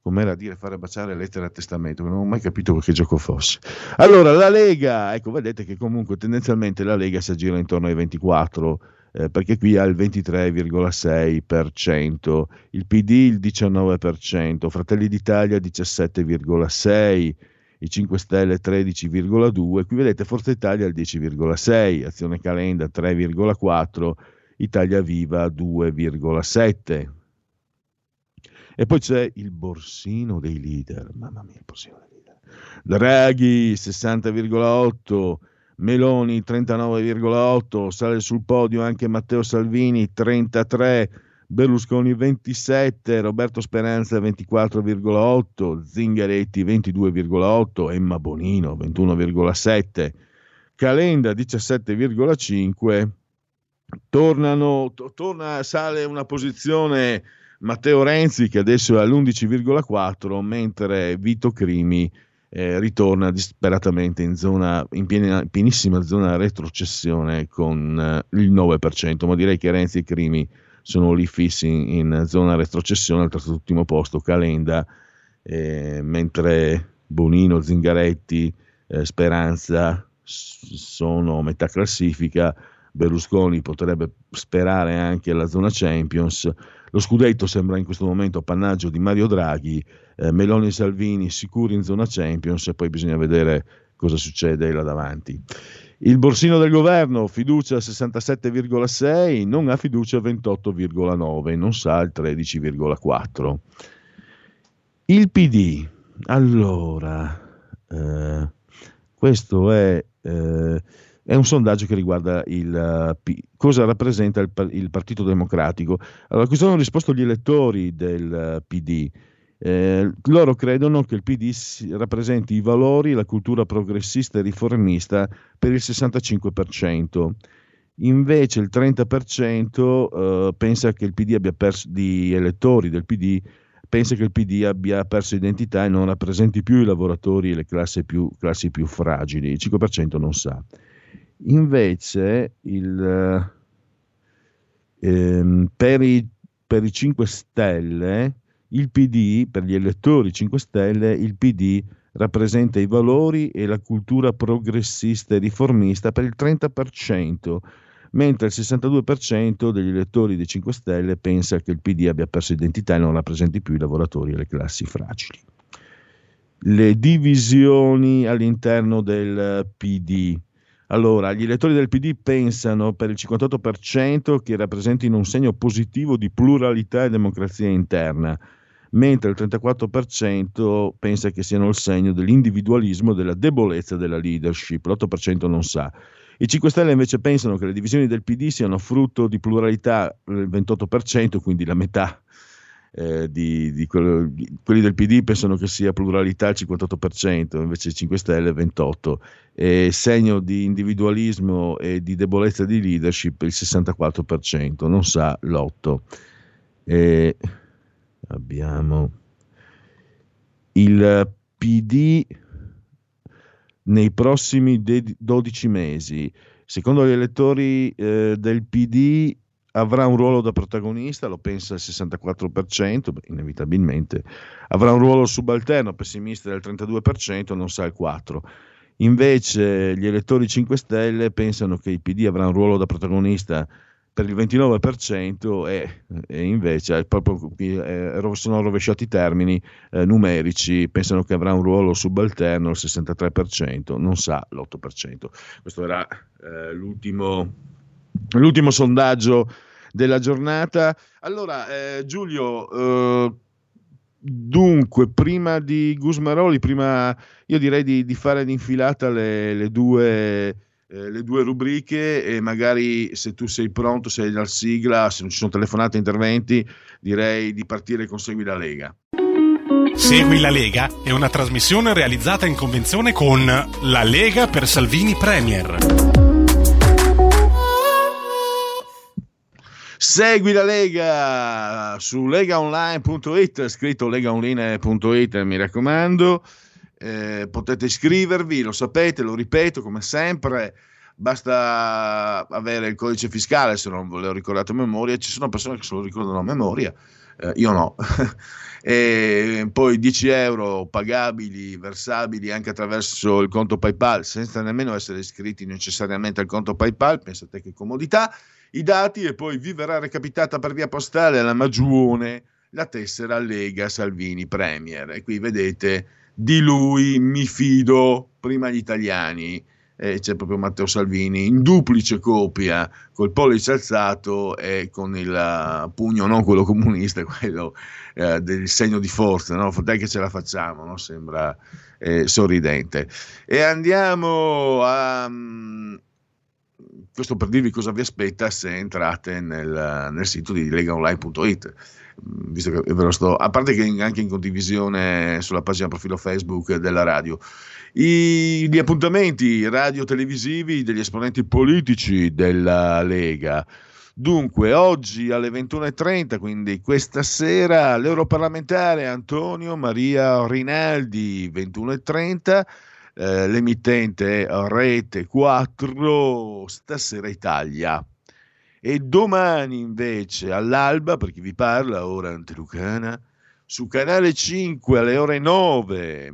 Com'era dire fare baciare lettere a testamento, non ho mai capito che gioco fosse. Allora, la Lega, ecco, vedete che comunque tendenzialmente la Lega si aggira intorno ai 24, eh, perché qui ha il 23,6%, il PD il 19%, Fratelli d'Italia 17,6%, i 5 Stelle 13,2, qui vedete Forza Italia al 10,6, Azione Calenda 3,4, Italia Viva 2,7. E poi c'è il borsino dei leader, mamma mia, il borsino dei leader. Draghi 60,8, Meloni 39,8, sale sul podio anche Matteo Salvini 33, Berlusconi 27, Roberto Speranza 24,8, Zingaretti 22,8, Emma Bonino 21,7, Calenda 17,5. Tornano, to, torna, sale una posizione Matteo Renzi che adesso è all'11,4, mentre Vito Crimi eh, ritorna disperatamente in, zona, in piena, pienissima zona retrocessione con eh, il 9%, ma direi che Renzi e Crimi sono lì fissi in, in zona retrocessione al terzultimo posto Calenda, eh, mentre Bonino, Zingaretti, eh, Speranza sono a metà classifica, Berlusconi potrebbe sperare anche alla zona Champions, lo scudetto sembra in questo momento appannaggio di Mario Draghi, eh, Meloni e Salvini sicuri in zona Champions e poi bisogna vedere cosa succede là davanti. Il borsino del governo, fiducia 67,6, non ha fiducia 28,9, non sa il 13,4. Il PD, allora, eh, questo è eh, È un sondaggio che riguarda il uh, P- cosa rappresenta il, il, Partito Democratico. Allora, questo hanno risposto gli elettori del uh, PD. Eh, loro credono che il PD rappresenti i valori e la cultura progressista e riformista per il 65%. Invece il 30% eh, pensa che il PD abbia perso di elettori del PD pensa che il PD abbia perso identità e non rappresenti più i lavoratori e le classi più, classi più fragili. Il 5% non sa. Invece il, ehm, per, i, per i 5 Stelle, il PD, per gli elettori 5 Stelle, il PD rappresenta i valori e la cultura progressista e riformista per il 30%, mentre il 62% degli elettori dei 5 Stelle pensa che il PD abbia perso identità e non rappresenti più i lavoratori e le classi fragili. Le divisioni all'interno del PD. Allora, gli elettori del PD pensano per il 58% che rappresentino un segno positivo di pluralità e democrazia interna, mentre il 34% pensa che siano il segno dell'individualismo e della debolezza della leadership, l'8% non sa. I 5 Stelle invece pensano che le divisioni del PD siano frutto di pluralità, il 28%, quindi la metà eh, di, di, quello, quelli del PD pensano che sia pluralità il 58%, invece i 5 Stelle il 28%, e segno di individualismo e di debolezza di leadership il 64%, non sa l'8%. E abbiamo il PD nei prossimi 12 mesi. Secondo gli elettori eh, del PD avrà un ruolo da protagonista, lo pensa il 64%, beh, inevitabilmente, avrà un ruolo subalterno, pessimista del 32%, non sa il 4%. Invece gli elettori 5 Stelle pensano che il PD avrà un ruolo da protagonista per il 29% e, e invece proprio, eh, sono rovesciati i termini eh, numerici, pensano che avrà un ruolo subalterno il 63%, non sa l'8%. Questo era eh, l'ultimo, l'ultimo, sondaggio della giornata. Allora, eh, Giulio, eh, dunque, prima di Gusmaroli, prima io direi di, di fare l'infilata le, le due eh, le due rubriche e magari se tu sei pronto, sei al sigla, se non ci sono telefonate interventi, direi di partire con Segui la Lega. Segui la Lega è una trasmissione realizzata in convenzione con La Lega per Salvini Premier. Segui la Lega su legaonline.it, scritto legaonline.it, mi raccomando eh, potete iscrivervi, lo sapete, lo ripeto come sempre, basta avere il codice fiscale se non ve l'ho ricordato a memoria, ci sono persone che se lo ricordano a memoria, eh, io no. (laughs) e poi 10 euro pagabili, versabili anche attraverso il conto PayPal, senza nemmeno essere iscritti necessariamente al conto PayPal, pensate che comodità, i dati e poi vi verrà recapitata per via postale alla Magione la tessera Lega Salvini Premier. E qui vedete di lui mi fido prima gli italiani. Eh, c'è proprio Matteo Salvini in duplice copia col pollice alzato e con il uh, pugno non quello comunista (laughs) quello uh, del segno di forza no? dai che ce la facciamo no? sembra eh, sorridente e andiamo a um, questo per dirvi cosa vi aspetta se entrate nel, nel sito di legaonline.it visto che ve lo sto, a parte che anche in condivisione sulla pagina profilo Facebook della radio. I, gli appuntamenti radio-televisivi degli esponenti politici della Lega. Dunque, oggi alle 21.30, quindi questa sera, l'europarlamentare Antonio Maria Rinaldi, 21.30, eh, l'emittente Rete 4, Stasera Italia. E domani invece all'alba, per chi vi parla, ora antelucana, su canale 5 alle ore 9,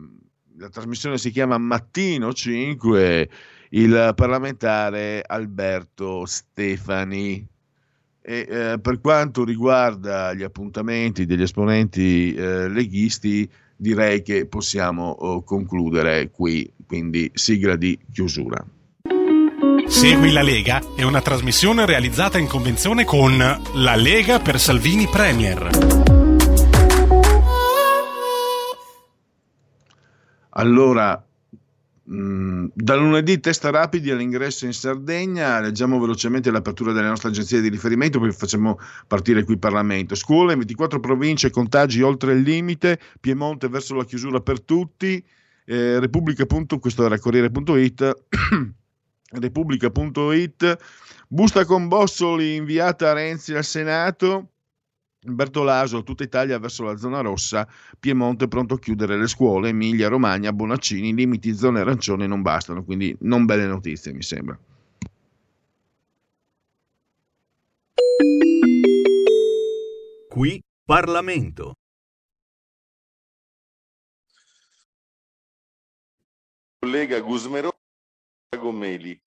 la trasmissione si chiama Mattino 5, il parlamentare Alberto Stefani. E, eh, per quanto riguarda gli appuntamenti degli esponenti eh, leghisti, direi che possiamo oh, concludere qui, quindi sigla di chiusura. Segui la Lega è una trasmissione realizzata in convenzione con La Lega per Salvini Premier. Allora, da lunedì test rapidi all'ingresso in Sardegna, leggiamo velocemente l'apertura delle nostre agenzie di riferimento, poi facciamo partire qui il Parlamento. Scuole, in 24 province, contagi oltre il limite, Piemonte verso la chiusura per tutti, eh, Repubblica. questo era Corriere.it, (coughs) Repubblica.it, busta con Bossoli inviata a Renzi al Senato, Bertolaso, tutta Italia verso la zona rossa, Piemonte pronto a chiudere le scuole, Emilia, Romagna, Bonaccini, limiti zone arancione non bastano, quindi non belle notizie mi sembra. Qui Parlamento. Collega Gusmero Gomeli.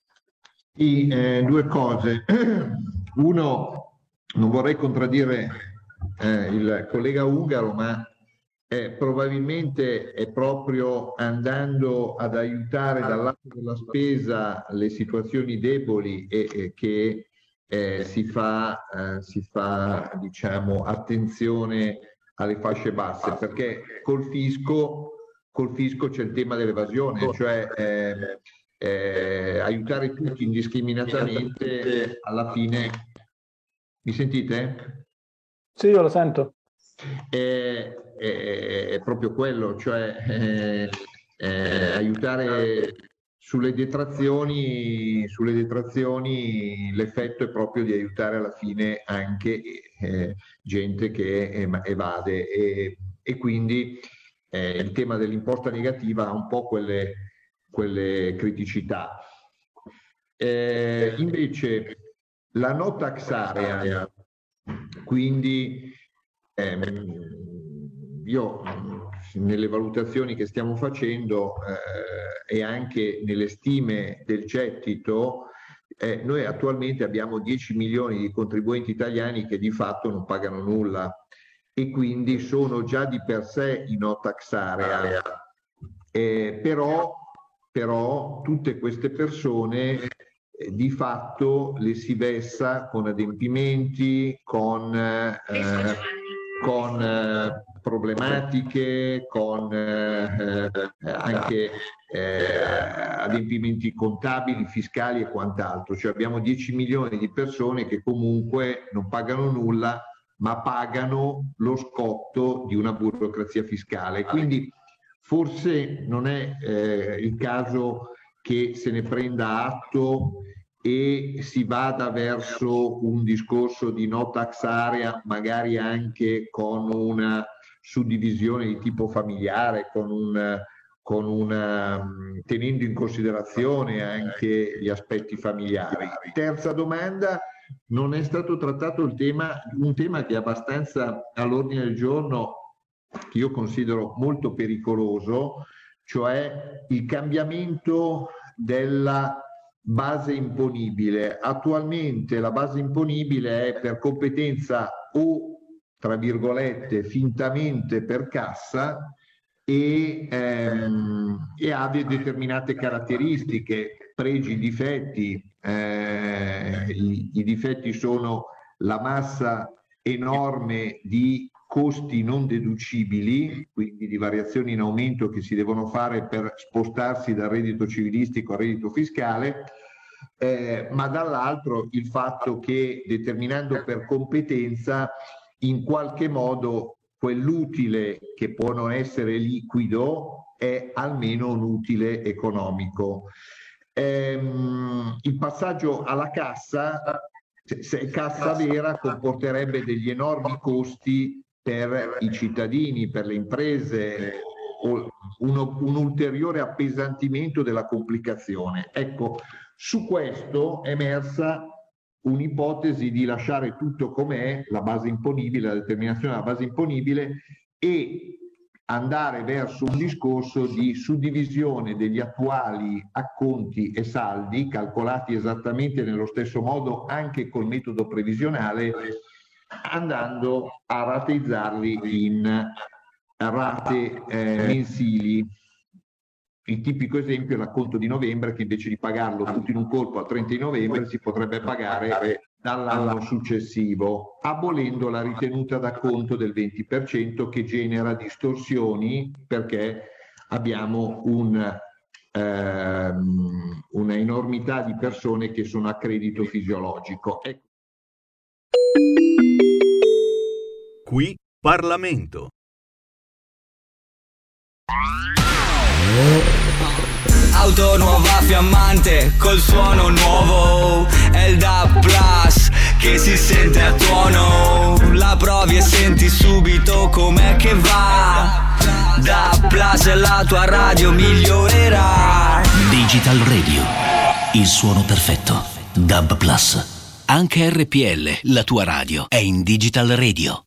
Sì, eh, due cose. (clears throat) Uno, non vorrei contraddire eh, il collega Ungaro, ma eh, probabilmente è proprio andando ad aiutare dal lato della spesa le situazioni deboli e, e che eh, si fa, eh, si fa diciamo, attenzione alle fasce basse, perché col fisco, col fisco c'è il tema dell'evasione, cioè ehm, eh, aiutare tutti indiscriminatamente alla fine. Mi sentite? Sì, io lo sento. È, è, è proprio quello, cioè eh, eh, aiutare sulle detrazioni, sulle detrazioni l'effetto è proprio di aiutare alla fine anche eh, gente che evade e, e quindi eh, il tema dell'imposta negativa ha un po' quelle, quelle criticità. Eh, invece la no tax area quindi ehm, io nelle valutazioni che stiamo facendo eh, e anche nelle stime del gettito, eh, noi attualmente abbiamo 10 milioni di contribuenti italiani che di fatto non pagano nulla e quindi sono già di per sé in no tax area. Eh, però, però tutte queste persone di fatto le si vessa con adempimenti, con, eh, con eh, problematiche, con eh, anche eh, adempimenti contabili, fiscali e quant'altro. Cioè abbiamo 10 milioni di persone che comunque non pagano nulla, ma pagano lo scotto di una burocrazia fiscale. Quindi forse non è eh, il caso che se ne prenda atto e si vada verso un discorso di no tax area, magari anche con una suddivisione di tipo familiare, con un, con una, tenendo in considerazione anche gli aspetti familiari. Terza domanda, non è stato trattato il tema, un tema che è abbastanza all'ordine del giorno, che io considero molto pericoloso, cioè il cambiamento della base imponibile. Attualmente la base imponibile è per competenza o tra virgolette fintamente per cassa e, ehm, e ha determinate caratteristiche, pregi, difetti. Eh, i, I difetti sono la massa enorme di costi non deducibili, quindi di variazioni in aumento che si devono fare per spostarsi dal reddito civilistico al reddito fiscale, eh, ma dall'altro il fatto che determinando per competenza in qualche modo quell'utile che può non essere liquido è almeno un utile economico. Ehm, il passaggio alla cassa, se cassa vera, comporterebbe degli enormi costi per i cittadini, per le imprese, o uno, un ulteriore appesantimento della complicazione. Ecco, su questo è emersa un'ipotesi di lasciare tutto com'è, la base imponibile, la determinazione della base imponibile e andare verso un discorso di suddivisione degli attuali acconti e saldi calcolati esattamente nello stesso modo anche col metodo previsionale andando a rateizzarli in rate eh, mensili. Il tipico esempio è l'acconto di novembre che invece di pagarlo tutto in un colpo al 30 di novembre si potrebbe pagare dall'anno successivo, abolendo la ritenuta d'acconto del 20% che genera distorsioni perché abbiamo un, ehm, una enormità di persone che sono a credito fisiologico. Ecco. Qui Parlamento. Auto nuova fiammante col suono nuovo È il DAB Plus che si sente a tuono La provi e senti subito com'è che va DAB Plus la tua radio migliorerà Digital Radio, il suono perfetto. DAB Plus. Anche RPL, la tua radio, è in Digital Radio.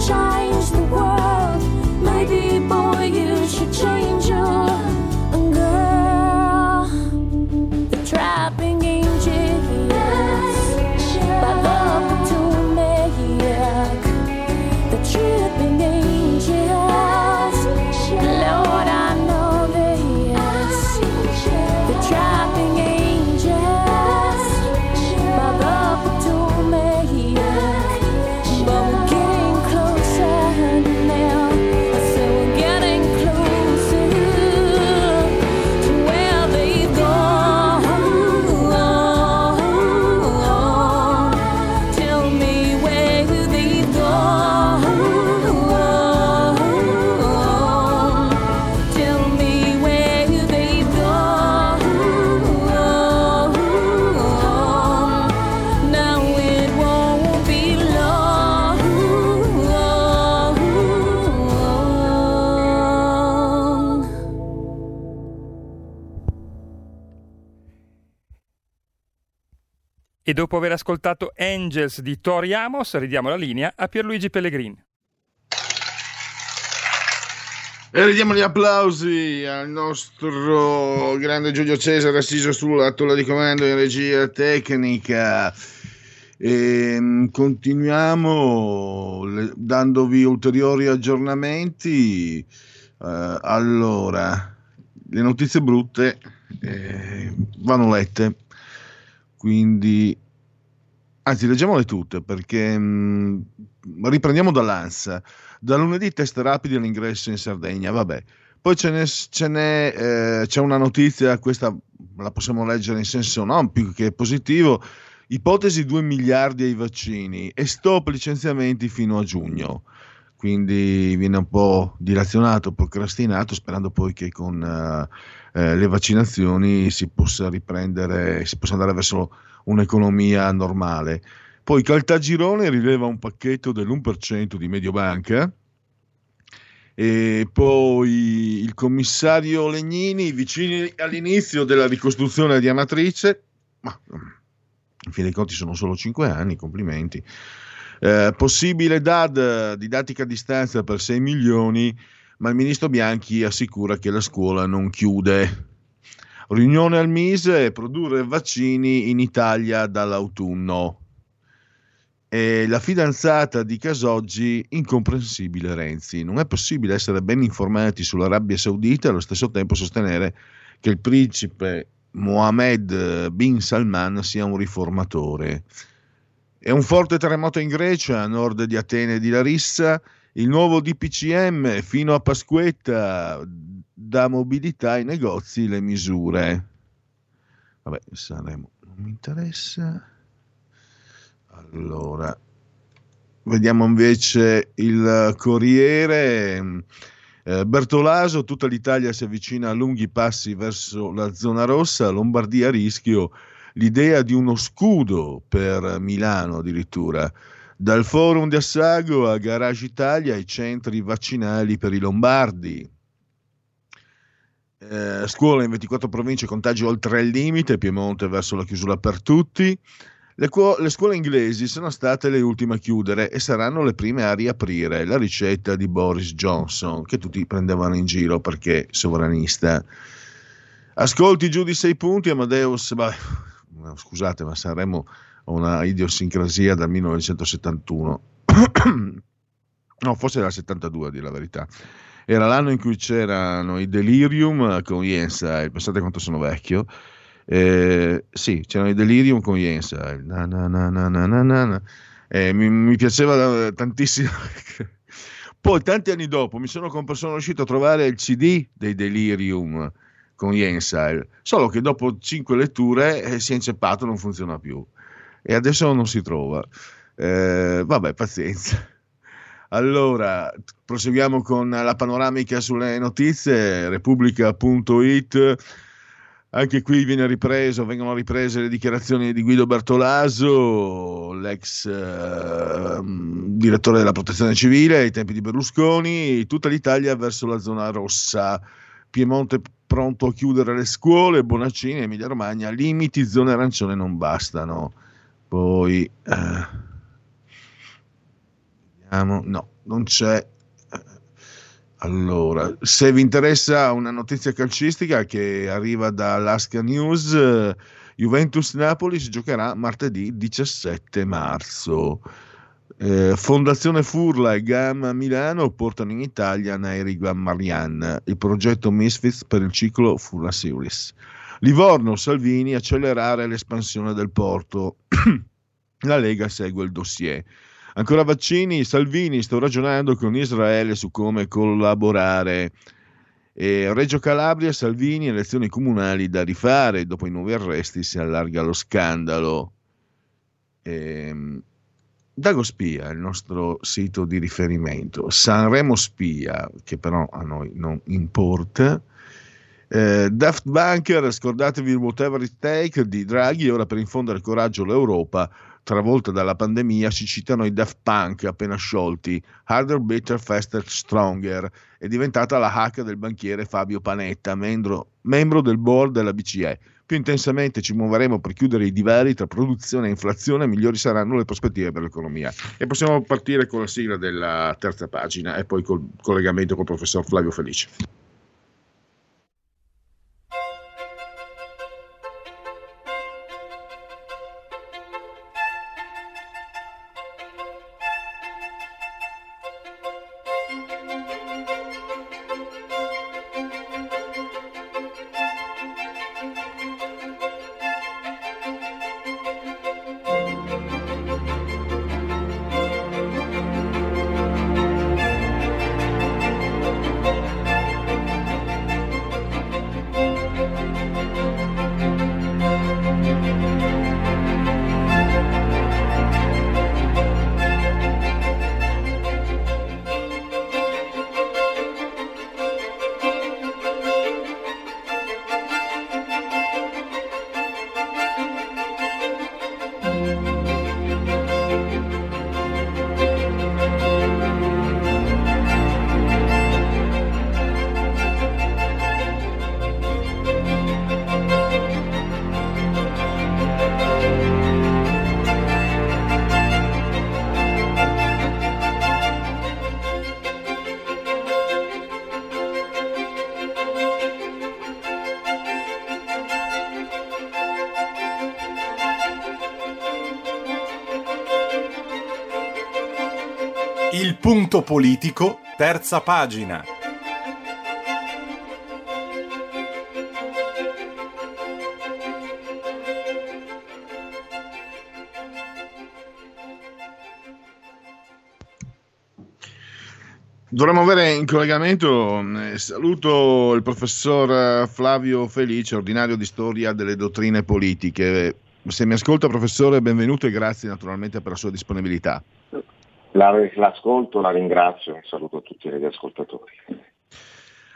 change the world. Dopo aver ascoltato Angels di Tori Amos, ridiamo la linea a Pierluigi Pellegrini. E ridiamo gli applausi al nostro grande Giulio Cesare assiso sulla tolla di comando in regia tecnica. E, mm, continuiamo dandovi ulteriori aggiornamenti. Eh, allora, le notizie brutte eh, vanno lette, quindi anzi leggiamole tutte perché mh, riprendiamo dall'ANSA. Da lunedì test rapidi all'ingresso in Sardegna, vabbè. Poi ce n'è, ce n'è, eh, c'è una notizia, questa la possiamo leggere in senso non più che positivo, ipotesi 2 miliardi ai vaccini e stop licenziamenti fino a giugno. Quindi viene un po' dilazionato, procrastinato, sperando poi che con eh, eh, le vaccinazioni si possa riprendere, si possa andare verso un'economia normale. Poi Caltagirone rileva un pacchetto dell'1% di Mediobanca. E poi il commissario Legnini, vicini all'inizio della ricostruzione di Amatrice, ma in fin dei conti sono solo 5 anni, complimenti. Eh, possibile DAD, didattica a distanza per 6 milioni, ma il ministro Bianchi assicura che la scuola non chiude. Riunione al Mise, produrre vaccini in Italia dall'autunno. E la fidanzata di Casoggi, incomprensibile Renzi. Non è possibile essere ben informati sull'Arabia Saudita e allo stesso tempo sostenere che il principe Mohammed bin Salman sia un riformatore. È un forte terremoto in Grecia, a nord di Atene e di Larissa. Il nuovo DPCM fino a Pasquetta dà mobilità ai negozi le misure. Vabbè, Sanremo non mi interessa. Allora, vediamo invece il Corriere. Eh, Bertolaso, tutta l'Italia si avvicina a lunghi passi verso la zona rossa, Lombardia a rischio l'idea di uno scudo per Milano addirittura. Dal forum di Assago a Garage Italia ai centri vaccinali per i lombardi. Eh, scuola in 24 province, contagi oltre il limite, Piemonte verso la chiusura per tutti. Le, cuo- le scuole inglesi sono state le ultime a chiudere e saranno le prime a riaprire. La ricetta di Boris Johnson, che tutti prendevano in giro perché sovranista. Ascolti giù di sei punti, Amadeus. Beh, scusate, ma Sanremo ha una idiosincrasia dal 1971. (clears throat) no, forse il 72 a dire la verità. Era l'anno in cui c'erano i Delirium con Jensai, pensate quanto sono vecchio. Eh, sì, c'erano i Delirium con Jensai. Eh, mi, mi piaceva eh, tantissimo. (laughs) Poi, tanti anni dopo, mi sono, sono riuscito a trovare il CD dei Delirium con Jensile, solo che dopo cinque letture eh, si è inceppato, non funziona più e adesso non si trova. Eh, vabbè, pazienza. (laughs) Allora, proseguiamo con la panoramica sulle notizie, repubblica.it. Anche qui ripreso, vengono riprese le dichiarazioni di Guido Bertolaso, l'ex eh, direttore della protezione civile ai tempi di Berlusconi, tutta l'Italia verso la zona rossa. Piemonte pronto a chiudere le scuole, Bonaccini, Emilia Romagna, limiti, zone arancione non bastano. Poi, eh, vediamo, no, non c'è. Allora, se vi interessa una notizia calcistica che arriva dall'Asca News, eh, Juventus Napoli si giocherà martedì 17 marzo. Eh, Fondazione Furla e Gamma Milano portano in Italia Nairi Marian, il progetto Misfits per il ciclo Furla Series. Livorno, Salvini, accelerare l'espansione del porto. (clears throat) La Lega segue il dossier. Ancora vaccini, Salvini, sto ragionando con Israele su come collaborare. E Reggio Calabria, Salvini, elezioni comunali da rifare. Dopo i nuovi arresti si allarga lo scandalo. Ehm, Dago Spia, il nostro sito di riferimento, Sanremo Spia, che però a noi non importa. Eh, Daft Bunker, scordatevi il whatever it take di Draghi, ora per infondere coraggio l'Europa travolta dalla pandemia, si citano i Daft Punk appena sciolti, Harder, Better, Faster, Stronger, è diventata la hack del banchiere Fabio Panetta, membro, membro del board della BCE. Più intensamente ci muoveremo per chiudere i divari tra produzione e inflazione, migliori saranno le prospettive per l'economia. E possiamo partire con la sigla della terza pagina e poi col collegamento col professor Flavio Felice. Punto politico, terza pagina. Dovremmo avere in collegamento, eh, saluto il professor Flavio Felice, ordinario di storia delle dottrine politiche. Se mi ascolta professore, benvenuto e grazie naturalmente per la sua disponibilità. La- l'ascolto, la ringrazio, un saluto a tutti gli ascoltatori.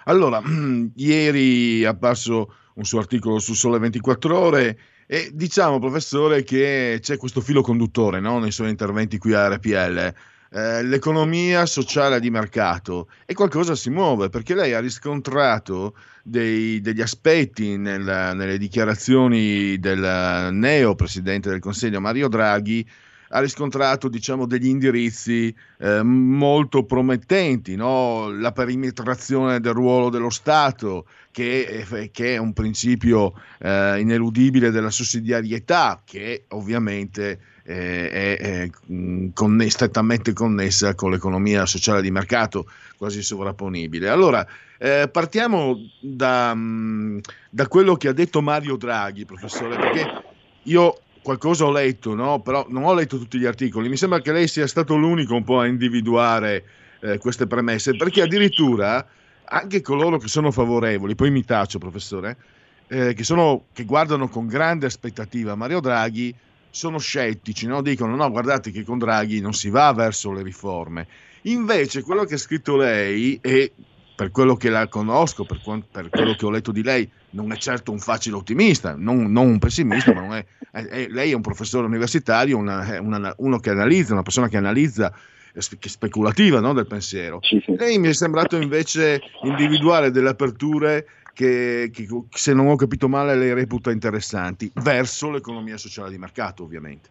Allora, (clears throat) ieri è apparso un suo articolo su Sole 24 Ore e diciamo, professore, che c'è questo filo conduttore no? nei suoi interventi qui a RPL. Eh, l'economia sociale di mercato e qualcosa si muove perché lei ha riscontrato dei- degli aspetti nel- nelle dichiarazioni del neo presidente del Consiglio Mario Draghi ha riscontrato diciamo, degli indirizzi eh, molto promettenti, no? la perimetrazione del ruolo dello Stato, che è, che è un principio eh, ineludibile della sussidiarietà, che ovviamente eh, è, è, mh, conne- strettamente connessa con l'economia sociale di mercato, quasi sovrapponibile. Allora, eh, partiamo da, mh, da quello che ha detto Mario Draghi, professore, perché io qualcosa ho letto, no? però non ho letto tutti gli articoli. Mi sembra che lei sia stato l'unico un po' a individuare eh, queste premesse, perché addirittura anche coloro che sono favorevoli, poi mi taccio, professore, eh, che, sono, che guardano con grande aspettativa Mario Draghi, sono scettici, no? dicono no, guardate che con Draghi non si va verso le riforme. Invece quello che ha scritto lei, e per quello che la conosco, per, per quello che ho letto di lei, non è certo un facile ottimista, non, non un pessimista, ma non è, è- lei è un professore universitario, una- una- uno che analizza, una persona che analizza, eh, che è speculativa no, del pensiero. Lei mi è sembrato invece individuare delle aperture che, che, se non ho capito male, lei reputa interessanti, verso l'economia sociale di mercato, ovviamente.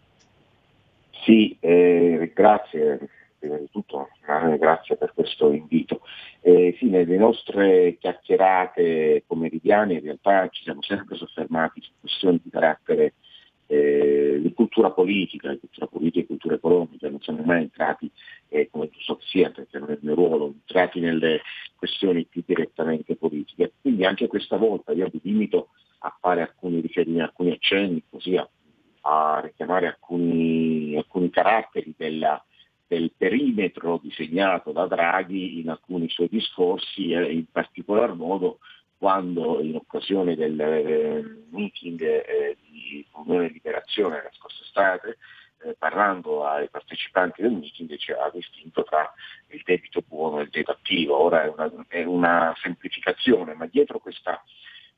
Sì, eh, grazie, prima di tutto, eh, grazie per questo invito. Eh, sì, nelle nostre chiacchierate pomeridiane in realtà ci siamo sempre soffermati su questioni di carattere eh, di cultura politica, di cultura politica e cultura economica, non siamo mai entrati, eh, come giusto che sia, perché non è il mio ruolo, entrati nelle questioni più direttamente politiche. Quindi anche questa volta io mi limito a fare alcuni riferimenti, alcuni accenni, così a, a richiamare alcuni, alcuni caratteri della, del perimetro disegnato da Draghi in alcuni suoi discorsi in particolar modo quando in occasione del eh, meeting eh, di Comunione e Liberazione la scorsa estate, eh, parlando ai partecipanti del meeting ci ha distinto tra il debito buono e il debito attivo. Ora è una, è una semplificazione, ma dietro questa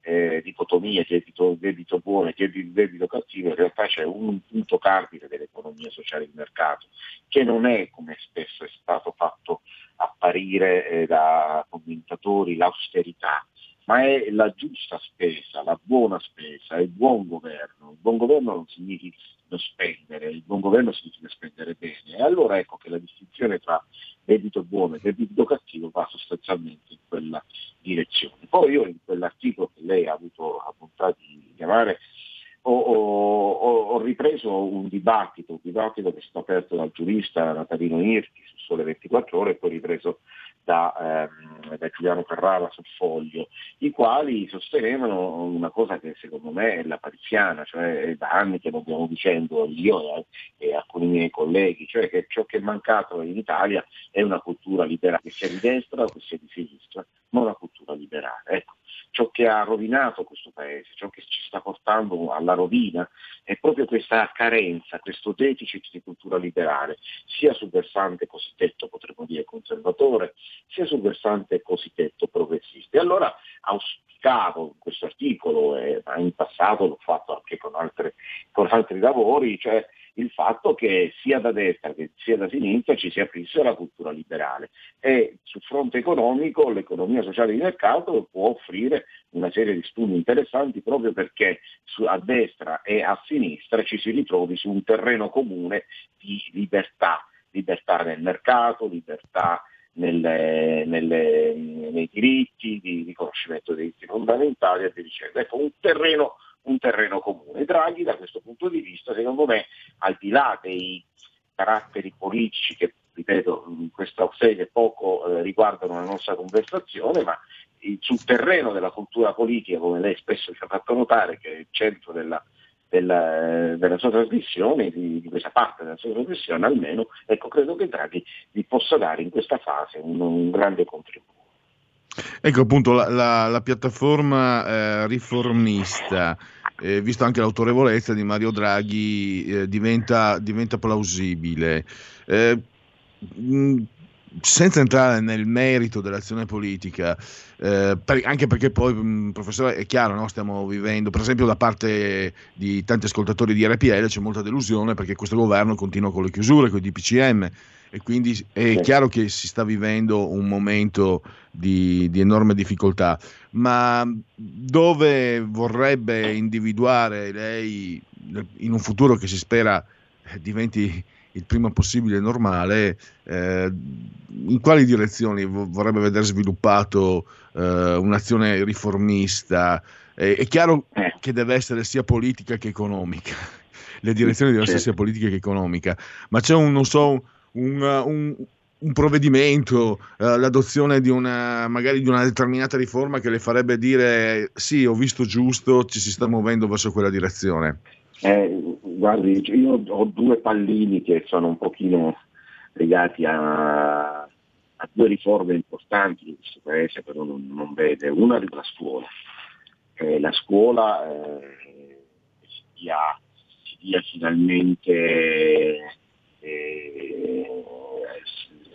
eh, dicotomia debito, debito buono e debito, debito cattivo, in realtà c'è un punto cardine dell'economia sociale di mercato, che non è, come spesso è stato fatto apparire eh, da commentatori, l'austerità, ma è la giusta spesa, la buona spesa, il buon governo. Il buon governo non significa spendere, il buon governo significa spendere bene. E allora ecco che la distinzione tra debito buono e debito cattivo va sostanzialmente in quella direzione. Poi io in quell'articolo che lei ha avuto la bontà di chiamare ho, ho, ho, ripreso un dibattito, un dibattito che è stato aperto dal giurista Natalino Irti su Sole 24 ore e poi ripreso da, ehm, da Giuliano Carrara sul foglio, i quali sostenevano una cosa che secondo me è la pariziana, cioè da anni che lo stiamo dicendo io e, e alcuni miei colleghi, cioè che ciò che è mancato in Italia è una cultura liberale, che sia di destra o che sia di sinistra, ma una cultura liberale. Ecco ciò che ha rovinato questo paese, ciò che ci sta portando alla rovina, è proprio questa carenza, questo deficit di cultura liberale, sia sul versante cosiddetto, potremmo dire, conservatore, sia sul versante cosiddetto progressista. E allora auspicavo in questo articolo, e in passato l'ho fatto anche con, altre, con altri lavori, cioè il fatto che sia da destra che sia da sinistra ci si aprisse alla cultura liberale e sul fronte economico l'economia sociale di mercato può offrire una serie di studi interessanti proprio perché a destra e a sinistra ci si ritrovi su un terreno comune di libertà, libertà nel mercato, libertà nelle, nelle, nei diritti, di riconoscimento dei diritti fondamentali e via dicendo. Ecco, un terreno un terreno comune. Draghi da questo punto di vista, secondo me, al di là dei caratteri politici che, ripeto, in questa sede poco eh, riguardano la nostra conversazione, ma sul terreno della cultura politica, come lei spesso ci ha fatto notare, che è il centro della, della, della sua trasmissione, di, di, questa parte della sua trasmissione almeno, ecco, credo che Draghi vi possa dare in questa fase un, un grande contributo. Ecco appunto la, la, la piattaforma eh, riformista, eh, visto anche l'autorevolezza di Mario Draghi, eh, diventa, diventa, plausibile. Eh, mh, senza entrare nel merito dell'azione politica, eh, per, anche perché poi, mh, professore, è chiaro, no? stiamo vivendo, per esempio da parte di tanti ascoltatori di RPL c'è molta delusione perché questo governo continua con le chiusure, con i DPCM e quindi è chiaro che si sta vivendo un momento di, di, enorme difficoltà, ma dove vorrebbe individuare lei in un futuro che si spera diventi il prima possibile normale, eh, in quali direzioni vorrebbe vedere sviluppato eh, un'azione riformista? Eh, è chiaro che deve essere sia politica che economica, le direzioni devono essere sia politica che economica, ma c'è un, non so, un, un, un provvedimento, eh, l'adozione di una, magari di una determinata riforma che le farebbe dire sì, ho visto giusto, ci si sta muovendo verso quella direzione? Eh, guardi, io ho due pallini che sono un pochino legati a, a due riforme importanti che questo paese però non, non vede. Una riguarda la scuola. Eh, la scuola eh, si, dia, si, dia, finalmente eh,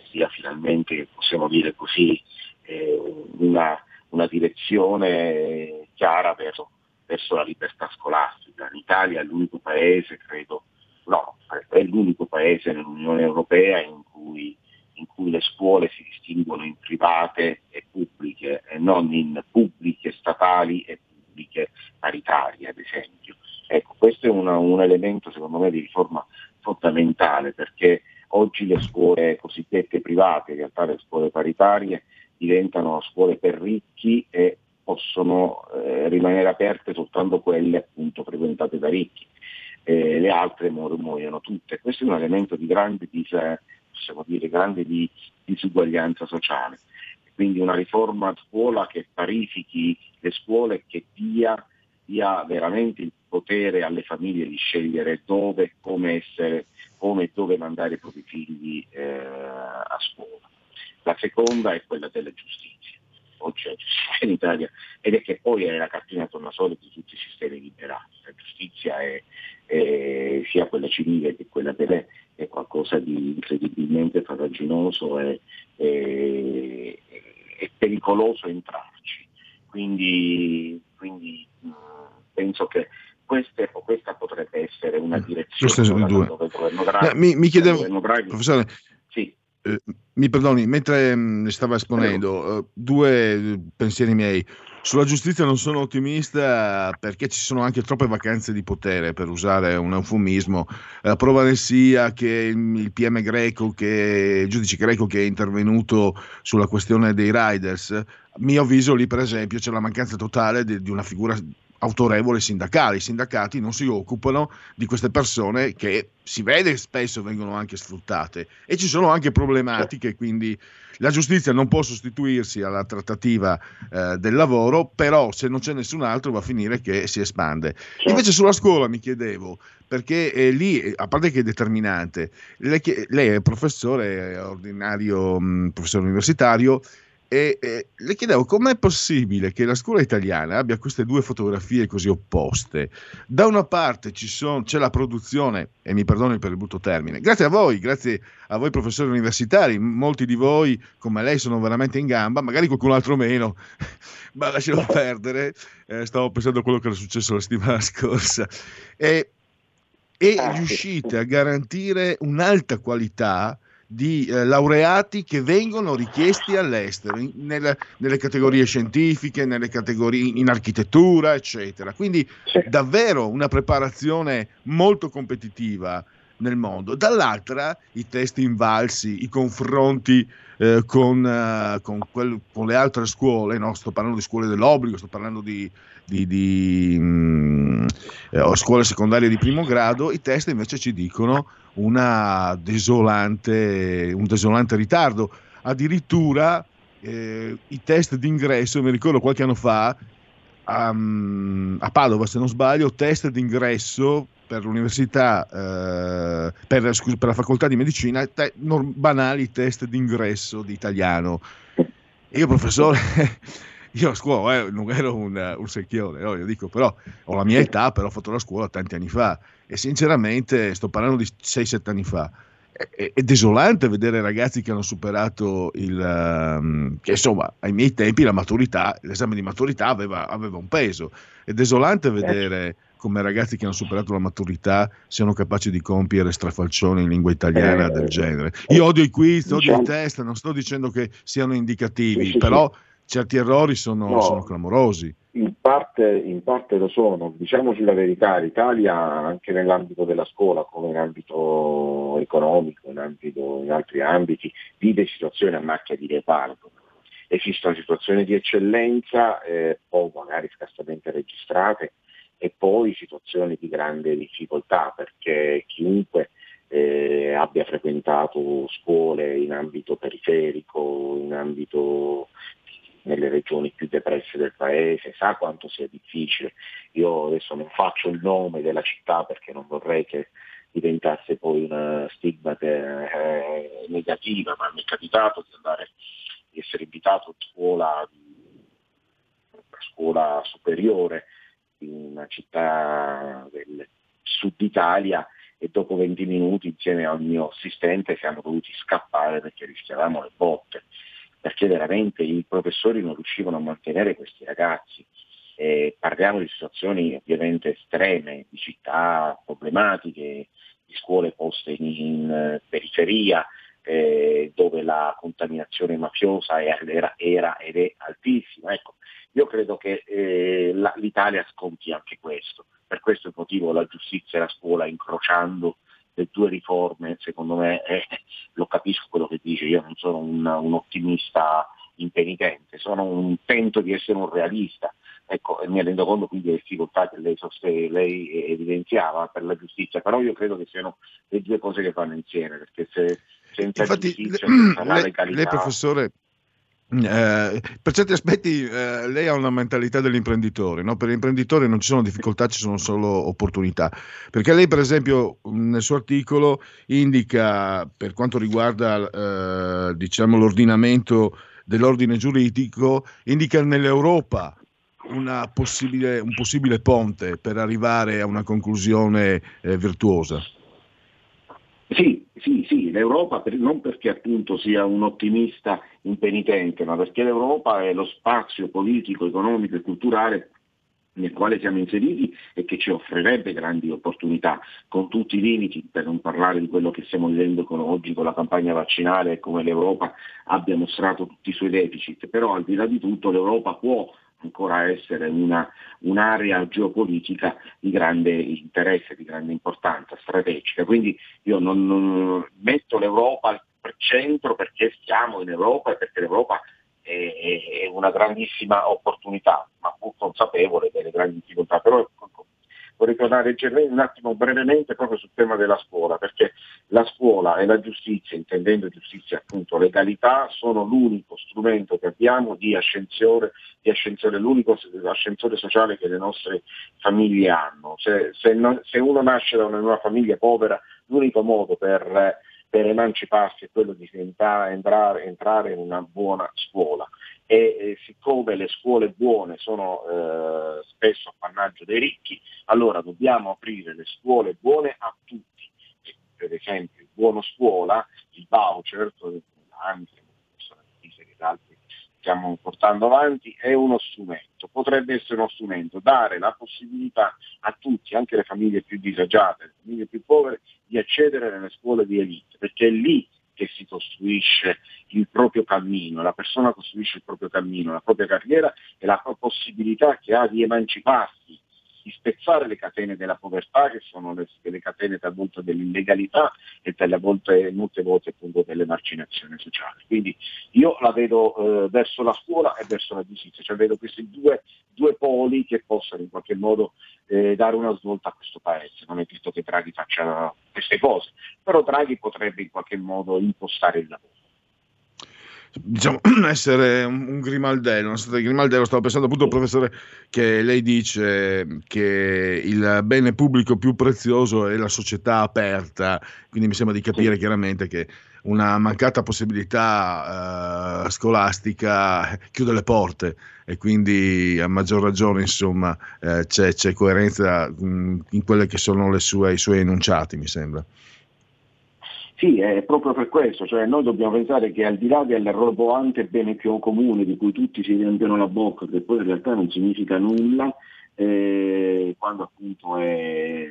sia finalmente, possiamo dire così, eh, una, una direzione chiara verso verso la libertà scolastica. L'Italia è l'unico paese, credo, no, è l'unico paese nell'Unione Europea in cui, in cui le scuole si distinguono in private e pubbliche e non in pubbliche statali e pubbliche paritarie, ad esempio. Ecco, questo è una, un elemento secondo me di riforma fondamentale perché oggi le scuole cosiddette private, in realtà le scuole paritarie, diventano scuole per ricchi e possono eh, rimanere aperte soltanto quelle appunto frequentate da ricchi, eh, le altre muoiono tutte. Questo è un elemento di grande, possiamo dire, grande di disuguaglianza sociale. Quindi una riforma a scuola che parifichi le scuole, che dia, dia veramente il potere alle famiglie di scegliere dove, come essere, come e dove mandare i propri figli eh, a scuola. La seconda è quella della giustizia oggi la giustizia in Italia ed è che poi è la cartina tornasole di tutti i sistemi liberali. La giustizia è, è, sia quella civile che quella penale è qualcosa di incredibilmente farraginoso e, e, e pericoloso entrarci. Quindi quindi mh, penso che queste- questa potrebbe essere una direzione Queste sono due. dove il governo Draghi, Eh, mi, mi chiedevo, professore, Sì. eh, mi perdoni, mentre mh, stava esponendo, eh, due eh, pensieri miei. Sulla giustizia non sono ottimista perché ci sono anche troppe vacanze di potere, per usare un eufemismo. La prova ne sia che il il PM greco, che, il giudice greco che è intervenuto sulla questione dei riders, a mio avviso lì per esempio c'è la mancanza totale di, di una figura autorevole sindacale. I sindacati non si occupano di queste persone che si vede spesso vengono anche sfruttate e ci sono anche problematiche, quindi la giustizia non può sostituirsi alla trattativa eh, del lavoro, però se non c'è nessun altro va a finire che si espande. Invece sulla scuola mi chiedevo, perché eh, lì, a parte che è determinante, lei, lei è professore ordinario, mh, professore universitario, e le chiedevo com'è possibile che la scuola italiana abbia queste due fotografie così opposte. Da una parte ci sono- c'è la produzione, e mi perdoni per il brutto termine, grazie a voi, grazie a voi professori universitari, molti di voi come lei sono veramente in gamba, magari qualcun altro meno, (laughs) ma lasciamo perdere, eh, stavo pensando a quello che era successo la settimana (laughs) scorsa. E, e riuscite a garantire un'alta qualità di eh, laureati che vengono richiesti all'estero, in- nelle, nelle categorie scientifiche, nelle categorie in architettura, eccetera. Quindi davvero una preparazione molto competitiva nel mondo. Dall'altra i test invalsi, i confronti eh, con, eh, con quel- con le altre scuole, no? sto parlando di scuole dell'obbligo, sto parlando di, di- di, mm, eh, scuole secondarie di primo grado, i test invece ci dicono desolante, un desolante ritardo. Addirittura eh, i test d'ingresso, mi ricordo qualche anno fa, a, a Padova, se non sbaglio, test d'ingresso per l'università, eh, per, scusi, per la facoltà di medicina, te- nor- banali test d'ingresso di italiano. Io, professore, (laughs) io a scuola eh, non ero un, un secchione, no? io dico, però ho la mia età, però ho fatto la scuola tanti anni fa e sinceramente sto parlando di 6-7 anni fa. È, è- desolante vedere ragazzi che hanno superato il ehm, che insomma ai miei tempi la maturità, l'esame di maturità aveva, aveva un peso. È desolante vedere come ragazzi che hanno superato la maturità siano capaci di compiere strafalcioni in lingua italiana Eh, del genere. Io odio i quiz, odio i test, non sto dicendo che siano indicativi, Sì, sì, però certi errori sono, No. sono clamorosi. In parte, in parte lo sono, diciamoci la verità, l'Italia anche nell'ambito della scuola come in ambito economico, in, ambito- in altri ambiti, vive situazioni a macchia di leopardo. Esistono situazioni di eccellenza, eh, poi magari scarsamente registrate, e poi situazioni di grande difficoltà perché chiunque eh, abbia frequentato scuole in ambito periferico, in ambito nelle regioni più depresse del paese, sa quanto sia difficile. Io adesso non faccio il nome della città perché non vorrei che diventasse poi una stigma eh, negativa, ma mi è capitato di andare, di essere invitato a scuola, una scuola superiore in una città del sud Italia e dopo 20 minuti insieme al mio assistente siamo dovuti scappare perché rischiavamo le botte, perché veramente i professori non riuscivano a mantenere questi ragazzi. Eh, parliamo di situazioni ovviamente estreme, di città problematiche, di scuole poste in, in, eh, periferia, eh, dove la contaminazione mafiosa era, era ed è altissima. Ecco, io credo che eh, la- l'Italia sconti anche questo. Per questo motivo la giustizia e la scuola incrociando le due riforme, secondo me, eh, lo capisco quello che dice, io non sono un, un ottimista impenitente, sono un, tento di essere un realista. Ecco, e mi rendo conto quindi delle difficoltà che lei, soste- lei evidenziava per la giustizia, però io credo che siano le due cose che vanno insieme, perché se senza Infatti, giustizia, le- senza la lei, legalità... lei, professore, eh, per certi aspetti eh, lei ha una mentalità dell'imprenditore, no? per l'imprenditore non ci sono difficoltà, ci sono solo opportunità, perché lei per esempio mh, nel suo articolo indica per quanto riguarda eh, diciamo, l'ordinamento dell'ordine giuridico, indica nell'Europa possibile- un possibile ponte per arrivare a una conclusione eh, virtuosa. Sì, sì, sì, l'Europa per- non perché appunto sia un ottimista impenitente, ma perché l'Europa è lo spazio politico, economico e culturale nel quale siamo inseriti e che ci offrirebbe grandi opportunità, con tutti i limiti, per non parlare di quello che stiamo vivendo con oggi con la campagna vaccinale e come l'Europa abbia mostrato tutti i suoi deficit, però al di là di tutto l'Europa può ancora essere una, un'area geopolitica di grande interesse, di grande importanza strategica. Quindi io non, non metto l'Europa al centro perché siamo in Europa e perché l'Europa è, è una grandissima opportunità, ma pur consapevole delle grandi difficoltà. Però ecco, vorrei tornare un attimo brevemente proprio sul tema della scuola, perché la scuola e la giustizia, intendendo giustizia appunto legalità, sono l'unico strumento che abbiamo di ascensione, di ascensione l'unico ascensore sociale che le nostre famiglie hanno. Se, se, non, se uno nasce da una, una famiglia povera, l'unico modo per per emanciparsi è quello di entrare, entrare in una buona scuola e eh, siccome le scuole buone sono eh, spesso appannaggio dei ricchi, allora dobbiamo aprire le scuole buone a tutti. E, per esempio il buono scuola, il voucher, anche che altri stiamo portando avanti, è uno strumento, potrebbe essere uno strumento, dare la possibilità a tutti, anche le famiglie più disagiate, le famiglie più povere, di accedere nelle scuole di elite, perché è lì che si costruisce il proprio cammino, la persona costruisce il proprio cammino, la propria carriera e la possibilità che ha di emanciparsi di spezzare le catene della povertà, che sono le, le catene talvolta dell'illegalità e talvolta, molte volte appunto dell'emarginazione sociale. Quindi io la vedo eh, verso la scuola e verso la giustizia, cioè vedo questi due, due poli che possano in qualche modo eh, dare una svolta a questo paese. Non è detto che Draghi faccia queste cose, però Draghi potrebbe in qualche modo impostare il lavoro diciamo, (clears throat) essere un, grimaldello, una sorta di grimaldello. Stavo pensando appunto, professore, che lei dice che il bene pubblico più prezioso è la società aperta, quindi mi sembra di capire chiaramente che una mancata possibilità uh, scolastica chiude le porte e quindi a maggior ragione insomma uh, c'è, c'è, coerenza mh, in quelli che sono sue, i suoi enunciati, mi sembra. Sì, è proprio per questo, cioè noi dobbiamo pensare che al di là del roboante bene più comune di cui tutti si riempiono la bocca, che poi in realtà non significa nulla, eh, quando appunto è,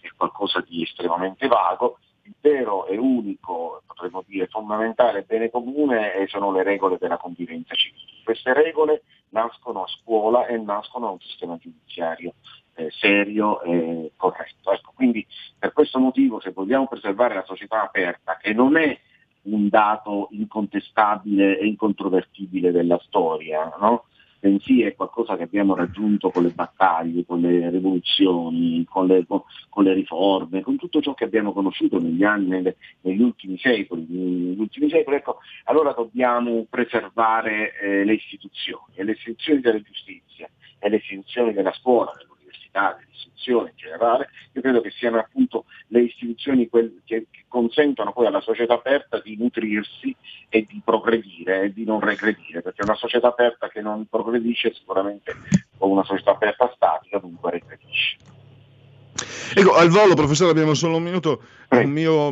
è, qualcosa di estremamente vago, il vero e unico, potremmo dire fondamentale bene comune sono le regole della convivenza civile. Queste regole nascono a scuola e nascono a un sistema giudiziario eh, serio e corretto. Ecco, quindi per questo motivo se vogliamo preservare la società aperta, che non è un dato incontestabile e incontrovertibile della storia, no? bensì è qualcosa che abbiamo raggiunto con le battaglie, con le rivoluzioni, con le, con le riforme, con tutto ciò che abbiamo conosciuto negli anni, nelle, negli ultimi secoli. Negli ultimi secoli ecco, allora dobbiamo preservare eh, le istituzioni, e le istituzioni della giustizia e le istituzioni della scuola, dell'università, dell'istruzione in generale, io credo che siano appunto le istituzioni che, che consentono poi alla società aperta di nutrirsi e di progredire e di non regredire, perché una società aperta che non progredisce sicuramente o una società aperta statica dunque regredisce. Ecco, al volo, professore, abbiamo solo un minuto. Un mio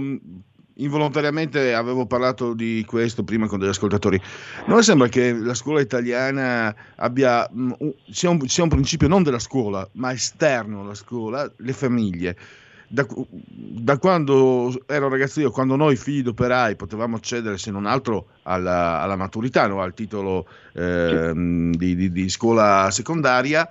involontariamente avevo parlato di questo prima con degli ascoltatori. Non sembra che la scuola italiana abbia un, sia, un, sia un principio non della scuola, ma esterno alla scuola, le famiglie. Da, da, quando ero ragazzo io, quando noi figli d'operai potevamo accedere se non altro alla, alla maturità, no? al titolo eh, di, di, di, scuola secondaria,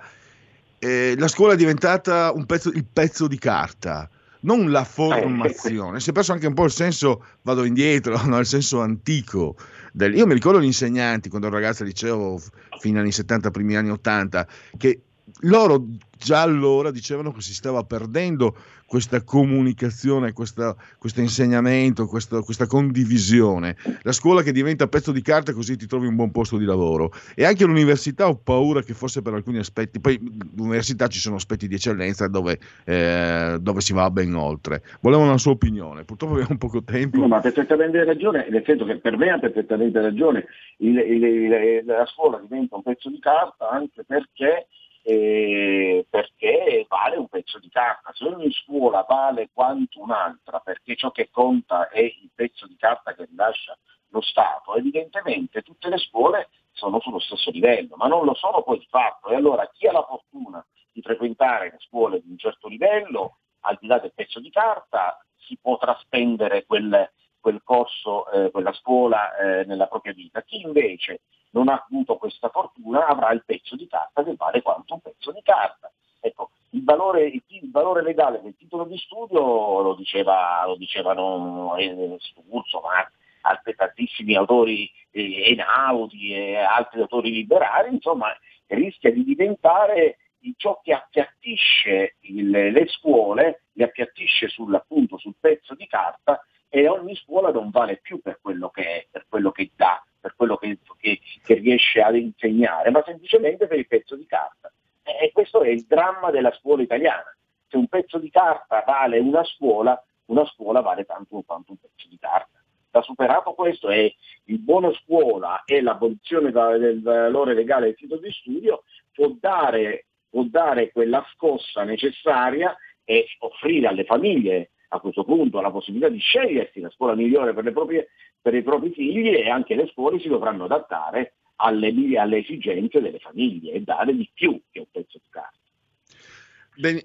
eh, la scuola è diventata pezzo, il pezzo di carta non la formazione, si è perso anche un po' il senso, vado indietro, (laughs) no? il senso antico. Del, io mi ricordo gli insegnanti quando ero ragazzo al liceo, fino agli anni 70, primi anni 80, che loro già allora dicevano che si stava perdendo questa comunicazione, questa, questo insegnamento, questa, questa, condivisione. La scuola che diventa pezzo di carta così ti trovi un buon posto di lavoro. E anche l'università ho paura che forse per alcuni aspetti, poi l'università ci sono aspetti di eccellenza dove, eh, dove si va ben oltre. Volevo una sua opinione, purtroppo abbiamo poco tempo. No, ma ha perfettamente ragione, nel che per me ha perfettamente ragione, il, il, il, la scuola diventa un pezzo di carta anche perché eh, perché vale un pezzo di carta. Se ogni scuola vale quanto un'altra, perché ciò che conta è il pezzo di carta che rilascia lo Stato, evidentemente tutte le scuole sono sullo stesso livello, ma non lo sono poi di fatto. E allora chi ha la fortuna frequentare le scuole di un certo livello, al di là del pezzo di carta, si potrà spendere quel, quel corso, eh, quella scuola eh, nella propria vita. Chi invece non ha avuto questa fortuna avrà il pezzo di carta che vale quanto un pezzo di carta. Ecco, il valore, il, valore legale del titolo di studio lo, diceva, lo dicevano eh, Sturzo, ma altri tantissimi autori eh, Einaudi e altri autori liberali, insomma rischia di diventare ciò che appiattisce il, le scuole, le appiattisce sul, appunto, sul pezzo di carta e ogni scuola non vale più per quello che è, per quello che dà, per quello che, che, che riesce ad insegnare, ma semplicemente per il pezzo di carta. E questo è il dramma della scuola italiana. Se un pezzo di carta vale una scuola, una scuola vale tanto quanto un pezzo di carta. Da superato questo è il buono scuola e l'abolizione del valore legale del titolo di studio può dare, può dare quella scossa necessaria e offrire alle famiglie a questo punto la possibilità di scegliersi la scuola migliore per, proprie, per i propri figli e anche le scuole si dovranno adattare alle, alle esigenze delle famiglie e dare di più che un pezzo di carta.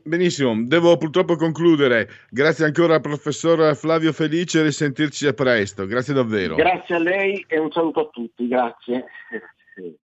Benissimo, devo purtroppo concludere. Grazie ancora al professor Flavio Felice e risentirci a presto. Grazie davvero. Grazie a lei e un saluto a tutti. Grazie. (laughs)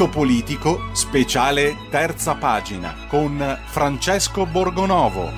Punto politico, speciale terza pagina, con Francesco Borgonovo.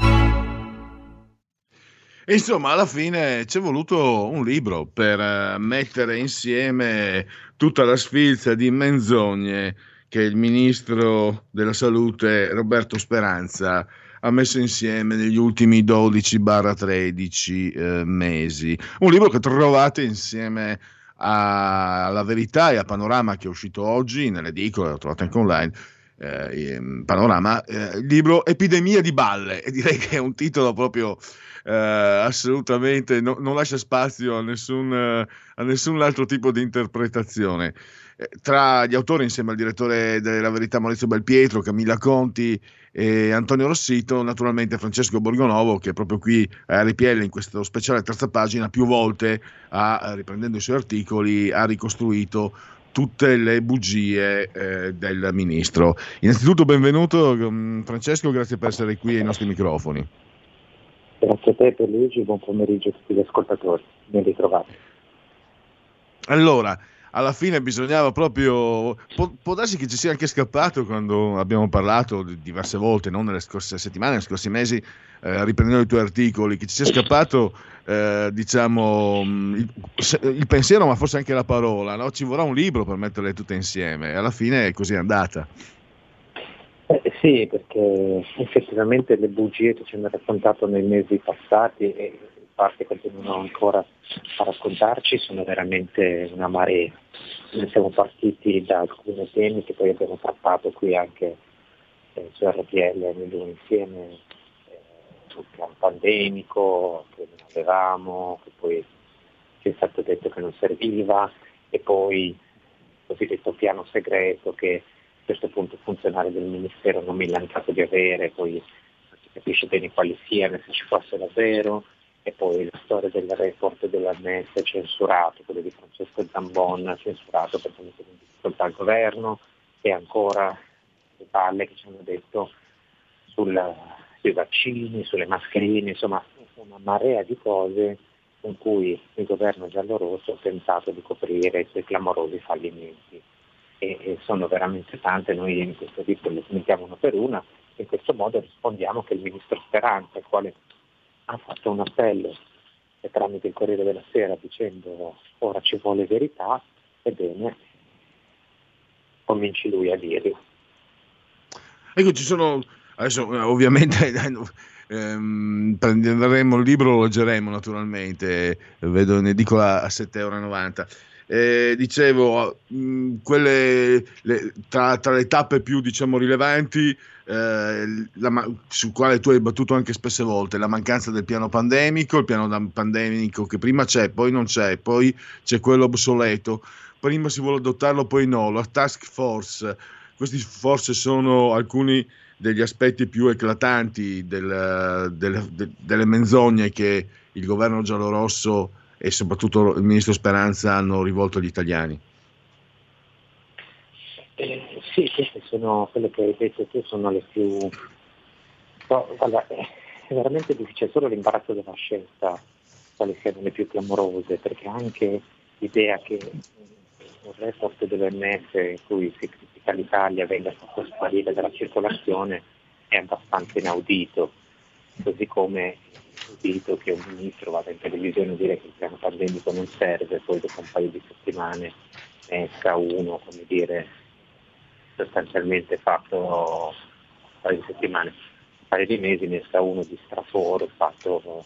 Insomma, alla fine ci è voluto un libro per eh, mettere insieme tutta la sfilza di menzogne che il ministro della salute Roberto Speranza ha messo insieme negli ultimi 12-13 eh, mesi. Un libro che trovate insieme alla Verità e a Panorama che è uscito oggi nelle edicole, lo trovate anche online. Eh, in Panorama, eh, il libro Epidemia di balle, e direi che è un titolo proprio eh, assolutamente no- non lascia spazio a nessun, eh, a nessun altro tipo di interpretazione. Eh, tra gli autori, insieme al direttore della Verità Maurizio Belpietro, Camilla Conti e Antonio Rossito, naturalmente Francesco Borgonovo, che proprio qui a RPL in questo speciale terza pagina, più volte, ha, riprendendo i suoi articoli, ha ricostruito tutte le bugie eh, del ministro. Innanzitutto benvenuto mm, Francesco, grazie per essere qui ai nostri microfoni. Grazie a te per Luigi, buon pomeriggio a tutti gli ascoltatori, ben ritrovati. Allora, alla fine bisognava proprio. Può, può, darsi che ci sia anche scappato quando abbiamo parlato diverse volte, non nelle scorse settimane, nei scorsi mesi, eh, riprendendo i tuoi articoli, che ci sia scappato, eh, diciamo, il, il, pensiero, ma forse anche la parola. No? Ci vorrà un libro per metterle tutte insieme. E alla fine è così andata. Eh, sì, perché effettivamente le bugie che ci hanno raccontato nei mesi passati e in parte continuano ancora a raccontarci sono veramente una marea. Noi siamo partiti da alcuni temi che poi abbiamo trattato qui anche eh, su RPL noi insieme, eh, sul piano pandemico, che non avevamo, che poi ci è stato detto che non serviva, e poi il cosiddetto piano segreto che a questo punto il funzionario del Ministero non mi ha lanciato di avere, poi non si capisce bene quali siano, se ci fosse davvero, e poi la storia del report dell'ANS censurato, quello di Francesco Zambon censurato perché mette in difficoltà il governo, e ancora le palle che ci hanno detto sul, sui vaccini, sulle mascherine, insomma una marea di cose con cui il governo giallorosso ha tentato di coprire i suoi clamorosi fallimenti. E, sono veramente tante, noi in questo libro le smettiamo una per una, in questo modo rispondiamo che il ministro Speranza, il quale ha fatto un appello tramite il Corriere della Sera dicendo ora ci vuole verità, ebbene cominci lui a dirlo. Ecco, ci sono, adesso eh, ovviamente (laughs) ehm, prenderemo il libro, lo leggeremo naturalmente, vedo in edicola a 7,90 euro eh, dicevo, mh, quelle, le, tra, tra, le tappe più diciamo, rilevanti, eh, la, sul quale tu hai battuto anche spesse volte, la mancanza del piano pandemico, il piano pandemico che prima c'è, poi non c'è, poi c'è quello obsoleto, prima si vuole adottarlo, poi no, la task force, questi forse sono alcuni degli aspetti più eclatanti del, del, de, delle menzogne che il governo giallorosso e soprattutto il ministro Speranza hanno rivolto agli italiani? Eh, sì, queste sono quelle che hai detto tu, sono le più... No, guarda, è veramente difficile, solo l'imbarazzo della scelta quali siano le più clamorose, perché anche l'idea che un report dell'OMS in cui si critica l'Italia venga fatto sparire dalla circolazione è abbastanza inaudito, così come udito che un ministro vada in televisione a dire che il piano pandemico non serve, poi dopo un paio di settimane ne esca uno, come dire, sostanzialmente fatto un paio di settimane, un paio di mesi ne esca uno di straforo, fatto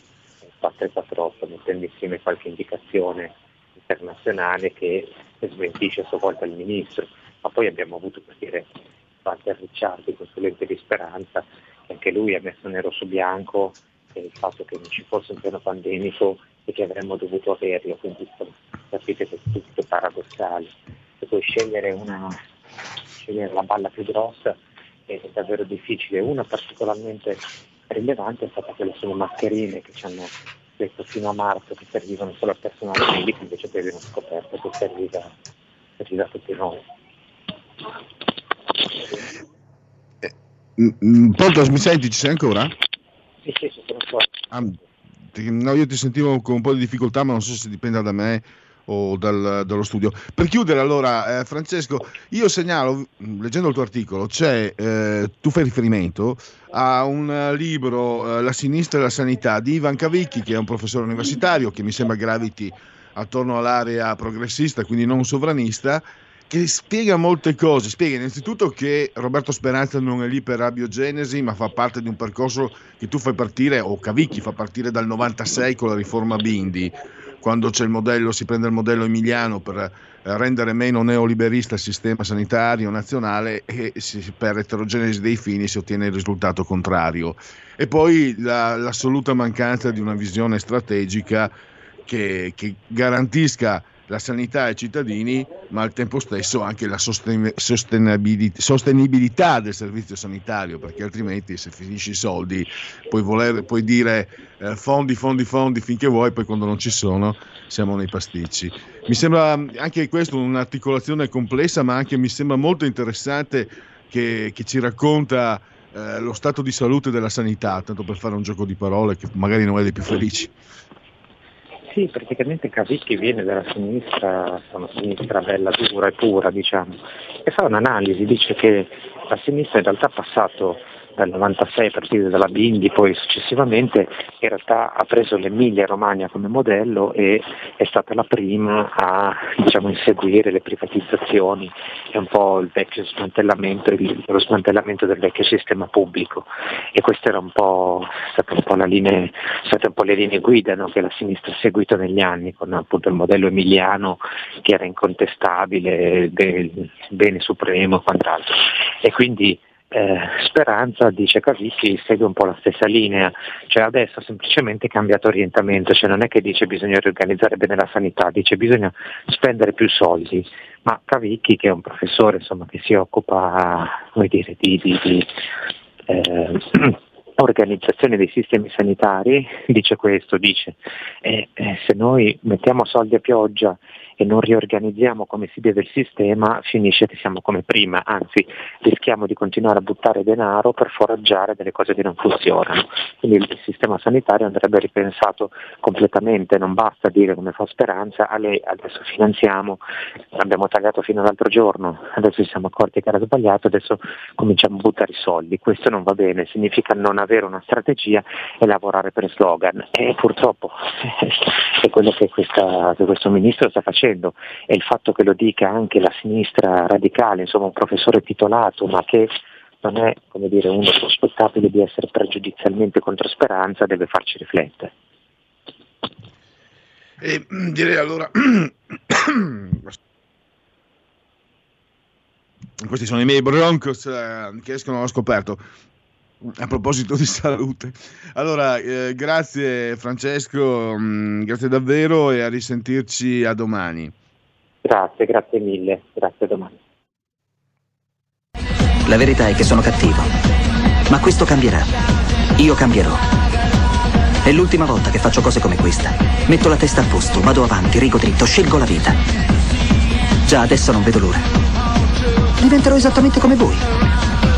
448, mettendo insieme qualche indicazione internazionale che smentisce a sua volta il ministro. Ma poi abbiamo avuto per dire Walter Ricciardi, consulente di Speranza, anche lui ha messo nero su bianco il fatto che non ci fosse un piano pandemico e che avremmo dovuto averlo, quindi capite che è tutto paradossale. Se puoi scegliere, una, scegliere la balla più grossa è davvero difficile. Una particolarmente rilevante è stata quella sulle mascherine che ci hanno detto fino a marzo che servivano solo al personale medico, invece poi abbiamo scoperto che serviva, serviva a tutti noi. Pronto, mi senti? Ci sei ancora? Sì, sì, sì, sono Ah, no, io ti sentivo con un po' di difficoltà, ma non so se dipenda da me o dal- dallo studio. Per chiudere allora, eh, Francesco, io segnalo, mh, leggendo il tuo articolo, c'è, eh, tu fai riferimento a un eh, libro, eh, La sinistra e la sanità, di Ivan Cavicchi, che è un professore universitario, che mi sembra graviti attorno all'area progressista, quindi non sovranista, che spiega molte cose. Spiega innanzitutto che Roberto Speranza non è lì per abiogenesi, ma fa parte di un percorso che tu fai partire, o Cavicchi fa partire dal 96 con la riforma Bindi, quando c'è il modello, si prende il modello emiliano per eh, rendere meno neoliberista il sistema sanitario nazionale e si- per eterogenesi dei fini si ottiene il risultato contrario. E poi la- l'assoluta mancanza di una visione strategica che, che garantisca la sanità ai cittadini, ma al tempo stesso anche la sosten- sostenibili- sostenibilità del servizio sanitario, perché altrimenti se finisci i soldi puoi, voler- puoi dire eh, fondi, fondi, fondi finché vuoi, poi quando non ci sono siamo nei pasticci. Mi sembra anche questo un'articolazione complessa, ma anche mi sembra molto interessante che, che ci racconta eh, lo stato di salute della sanità, tanto per fare un gioco di parole che magari non è dei più felici. Sì, praticamente Cavicchi viene dalla sinistra, una sinistra bella dura e pura, diciamo, e fa un'analisi, dice che la sinistra in realtà ha passato dal 96 a partire dalla Bindi, poi successivamente in realtà ha preso l'Emilia Romagna come modello e è stata la prima a diciamo, inseguire le privatizzazioni e un po' il vecchio smantellamento, il- lo smantellamento del vecchio sistema pubblico e queste erano un po', un po' la linee- state un po' le linee guida no, che la sinistra ha seguito negli anni con appunto il modello emiliano che era incontestabile, del bene supremo e quant'altro. E quindi eh, Speranza, dice Cavicchi, segue un po' la stessa linea, cioè adesso ha semplicemente cambiato orientamento, cioè non è che dice bisogna riorganizzare bene la sanità, dice bisogna spendere più soldi, ma Cavicchi che è un professore insomma, che si occupa dire, di, di- di, eh, (clears throat) organizzazione dei sistemi sanitari, dice questo, dice eh, eh, se noi mettiamo soldi a pioggia e non riorganizziamo come si deve il sistema, finisce che siamo come prima, anzi rischiamo di continuare a buttare denaro per foraggiare delle cose che non funzionano. Quindi il sistema sanitario andrebbe ripensato completamente, non basta dire come fa Speranza, a lei adesso finanziamo, abbiamo tagliato fino all'altro giorno, adesso ci siamo accorti che era sbagliato, adesso cominciamo a buttare i soldi, questo non va bene, significa non avere una strategia e lavorare per slogan. E purtroppo (laughs) è quello che, questa- che questo ministro sta facendo e il fatto che lo dica anche la sinistra radicale, insomma un professore titolato ma che non è come dire, uno sospettabile di essere pregiudizialmente contro Speranza deve farci riflettere. E mm, direi allora. (coughs) Questi sono i miei Broncos eh, che escono allo scoperto. A proposito di salute, allora eh, grazie Francesco, mm, grazie davvero e a risentirci a domani. Grazie, grazie mille, grazie a domani. La verità è che sono cattivo. Ma questo cambierà. Io cambierò. È l'ultima volta che faccio cose come questa. Metto la testa a posto, vado avanti, rigo dritto, scelgo la vita. Già adesso non vedo l'ora. Diventerò esattamente come voi.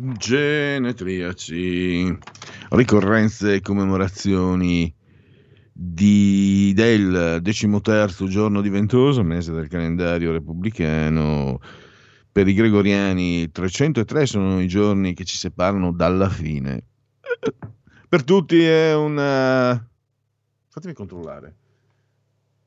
Genetriaci, ricorrenze e commemorazioni di- del decimoterzo giorno di Ventoso, mese del calendario repubblicano. Per i gregoriani 303 sono i giorni che ci separano dalla fine. Per tutti è un... Fatemi controllare.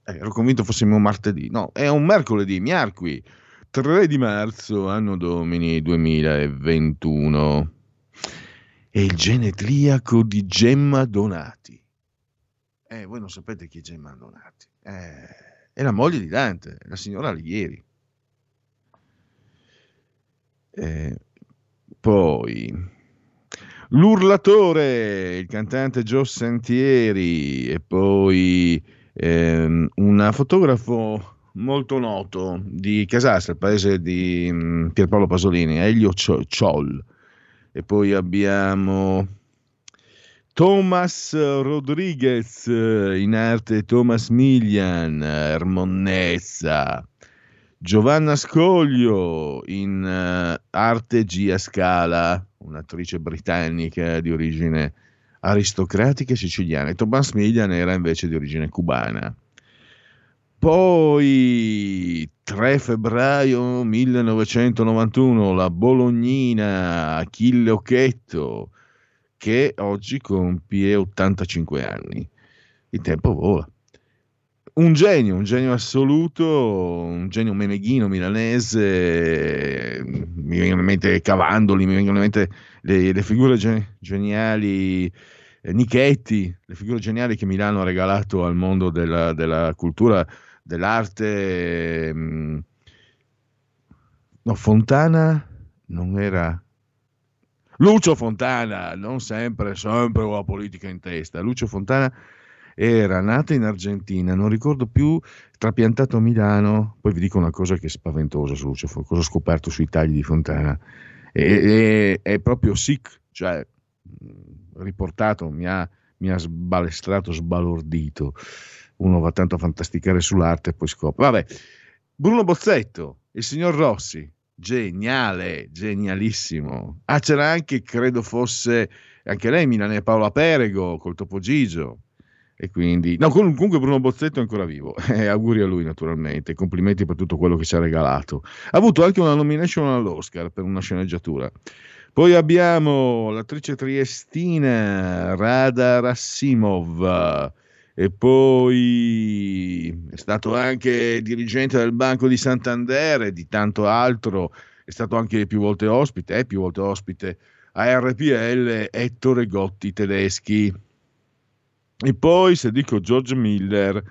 Eh, ero convinto fossimo martedì. No, è un mercoledì, miarqui. 3 di marzo, anno domini 2021. È il genetriaco di Gemma Donati. Eh, voi non sapete chi è Gemma Donati. Eh, è la moglie di Dante, la signora Alighieri. Eh, poi l'urlatore, il cantante Gio Sentieri e poi ehm, una fotografo molto noto di Casassa, il paese di mm, Pierpaolo Pasolini, Elio Cio- Ciol. E poi abbiamo Thomas Rodriguez, eh, in arte Thomas Milian, Ermonnezza. Giovanna Scoglio, in eh, arte Gia Scala, un'attrice britannica di origine aristocratica siciliana. E Thomas Milian era invece di origine cubana. Poi 3 febbraio 1991 la Bolognina Achille Occhetto che oggi compie 85 anni. Il tempo vola. Un genio, un genio assoluto, un genio meneghino milanese, mi vengono in mente Cavandoli, mi vengono in mente le, le figure ge- geniali, eh, Nichetti, le figure geniali che Milano ha regalato al mondo della, della cultura dell'arte. mm, No, Fontana non era. Lucio Fontana, non sempre, sempre con la politica in testa. Lucio Fontana era nato in Argentina, non ricordo più, trapiantato a Milano. Poi vi dico una cosa che è spaventosa su Lucio, cosa ho scoperto sui tagli di Fontana. E- e- è proprio sick, cioè mh, riportato, mi ha, mi ha sbalestrato, sbalordito. Uno va tanto a fantasticare sull'arte e poi scopre. Vabbè, Bruno Bozzetto, il signor Rossi, geniale, genialissimo. Ah, c'era anche, credo fosse, anche lei, Milane Paola Perego, col Topo Gigio. E quindi, no, com- comunque Bruno Bozzetto è ancora vivo. (laughs) E auguri a lui, naturalmente. Complimenti per tutto quello che ci ha regalato. Ha avuto anche una nomination all'Oscar per una sceneggiatura. Poi abbiamo l'attrice triestina Rada Rassimov. E poi è stato anche dirigente del Banco di Santander e di tanto altro. È stato anche più volte ospite, è più volte ospite a RPL Ettore Gotti tedeschi. E poi se dico George Miller,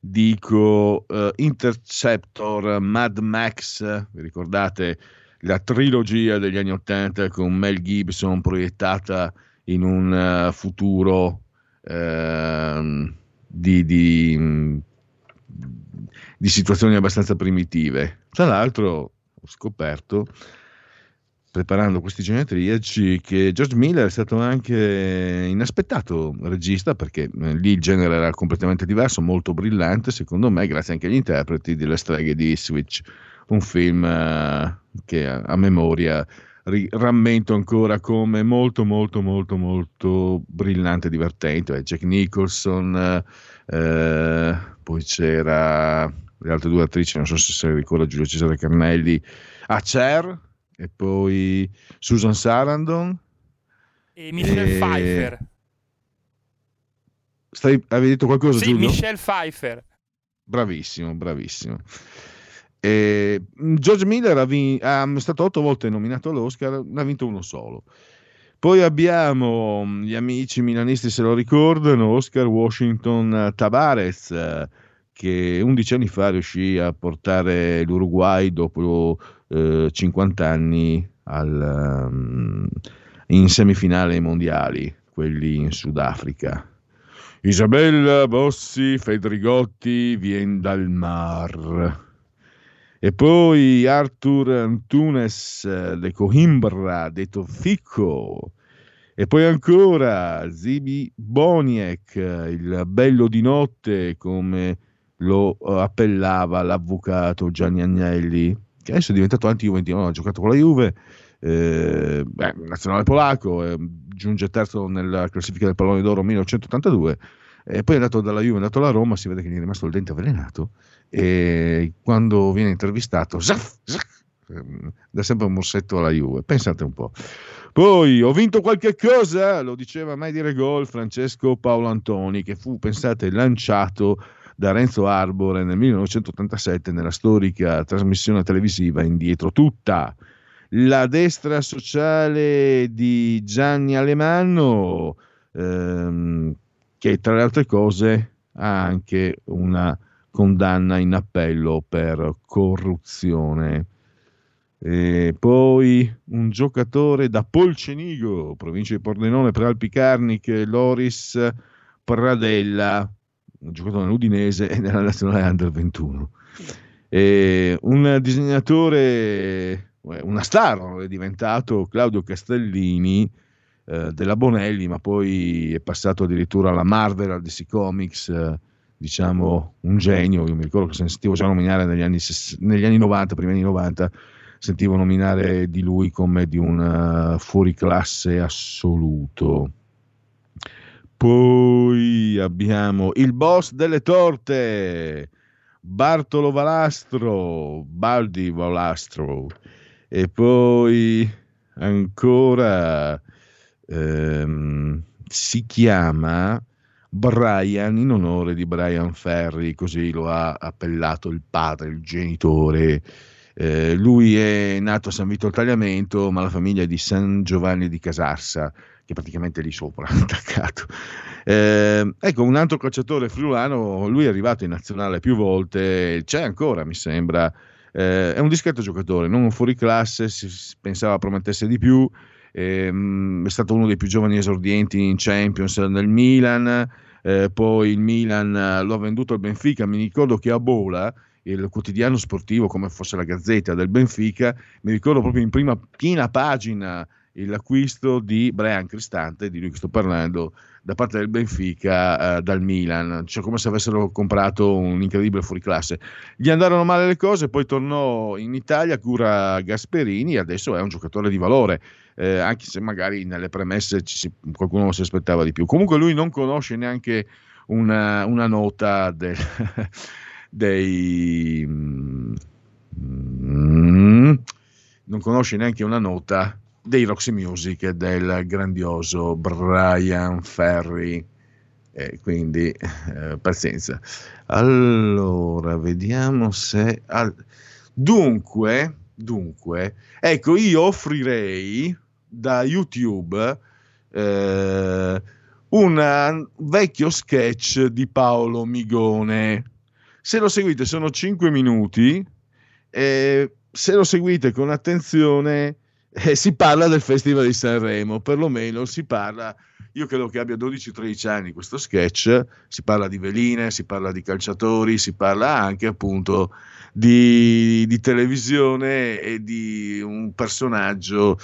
dico eh, Interceptor, Mad Max, vi ricordate la trilogia degli anni Ottanta con Mel Gibson proiettata in un eh, futuro ehm, di, di, di situazioni abbastanza primitive. Tra l'altro ho scoperto preparando questi genetriaci che George Miller è stato anche inaspettato regista perché eh, lì il genere era completamente diverso, molto brillante secondo me grazie anche agli interpreti delle streghe di Switch, un film eh, che a memoria ri- rammento ancora come molto molto molto molto brillante e divertente, Eh, Jack Nicholson, eh, poi c'era le altre due attrici, non so se se ricorda Giulio Cesare Carnelli, a Cher e poi Susan Sarandon. E Michelle E- Pfeiffer. Stai, avevi detto qualcosa, Sì, Giulio? Michelle Pfeiffer. Bravissimo, bravissimo. E, mh, George Miller vin- è stato otto volte nominato all'Oscar, ne ha vinto uno solo. Poi abbiamo mh, gli amici milanisti, se lo ricordano, Oscar Washington Tabarez, che 11 anni fa riuscì a portare l'Uruguay dopo eh, 50 anni al, um, in semifinale ai mondiali, quelli in Sudafrica. Isabella Bossi Fedrigotti vien dal mar. E poi Arthur Antunes eh, de Coimbra, detto Fico. E poi ancora Zibi Boniek, eh, il bello di notte, come lo eh, appellava l'avvocato Gianni Agnelli, che adesso è diventato anti-juventino, ha giocato con la Juve, eh, beh, nazionale polacco, eh, giunge terzo nella classifica del pallone d'oro 1982 e poi è andato dalla Juve, è andato alla Roma, si vede che gli è rimasto il dente avvelenato e quando viene intervistato zaff, zaff, ehm, dà sempre un morsetto alla Juve, pensate un po'. Poi ho vinto qualche cosa, lo diceva mai dire gol Francesco Paolo Antoni, che fu, pensate, lanciato da Renzo Arbore nel 1987 nella storica trasmissione televisiva Indietro tutta. La destra sociale di Gianni Alemanno, ehm, che tra le altre cose ha anche una condanna in appello per corruzione. E poi un giocatore da Polcenigo, provincia di Pordenone, per Alpicarnic, Loris Pradella, un giocatore nell'Udinese e (laughs) nella nazionale Under 21. E un disegnatore, eh, una star è diventato Claudio Castellini eh, della Bonelli, ma poi è passato addirittura alla Marvel, al DC Comics, eh, diciamo un genio. Io mi ricordo che sentivo già nominare negli anni, negli anni 90, primi anni 90, sentivo nominare di lui come di un uh, fuoriclasse assoluto. Poi abbiamo il boss delle torte, Bartolo Valastro, Baldi Valastro. E poi ancora ehm, si chiama Brian in onore di Brian Ferry, così lo ha appellato il padre, il genitore. Eh, lui è nato a San Vito al Tagliamento, ma la famiglia è di San Giovanni di Casarsa, che è praticamente lì sopra, (laughs) attaccato. Eh, ecco, un altro calciatore friulano, lui è arrivato in nazionale più volte, c'è ancora, mi sembra. Eh, è un discreto giocatore, non un fuoriclasse, si pensava promettesse di più. Ehm, è stato uno dei più giovani esordienti in Champions nel Milan. Eh, poi il Milan lo ha venduto al Benfica. Mi ricordo che a Bola, il quotidiano sportivo, come fosse la Gazzetta del Benfica, mi ricordo proprio in prima piena pagina l'acquisto di Brian Cristante, di lui che sto parlando, da parte del Benfica eh, dal Milan, cioè come se avessero comprato un incredibile fuoriclasse. Gli andarono male le cose, poi tornò in Italia, cura Gasperini adesso è un giocatore di valore, eh, anche se magari nelle premesse si, qualcuno si aspettava di più. Comunque lui non conosce neanche una, una nota del, (laughs) dei... Mm, non conosce neanche una nota dei Roxy Music del grandioso Brian Ferry. E quindi eh, pazienza. Allora, vediamo se. Al... Dunque, dunque, ecco, io offrirei da YouTube eh, un vecchio sketch di Paolo Migone. Se lo seguite, sono 5 minuti. E se lo seguite con attenzione eh, si parla del Festival di Sanremo, perlomeno si parla, io credo che abbia 12-13 anni questo sketch, si parla di veline, si parla di calciatori, si parla anche appunto di, di televisione e di un personaggio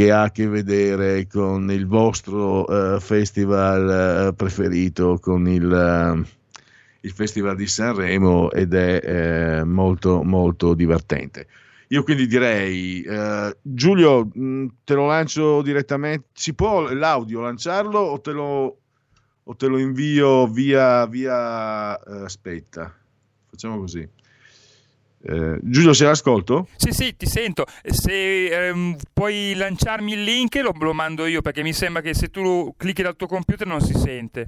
che ha a che vedere con il vostro uh, festival uh, preferito, con il... Uh, il Festival di Sanremo ed è eh, molto molto divertente. Io quindi direi, eh, Giulio, mh, te lo lancio direttamente, si può l'audio lanciarlo o te lo, o te lo invio via, via eh, aspetta, facciamo così. Eh, Giulio, sei all'ascolto? Sì, sì, ti sento. Se ehm, puoi lanciarmi il link, lo, lo mando io perché mi sembra che se tu clicchi dal tuo computer non si sente.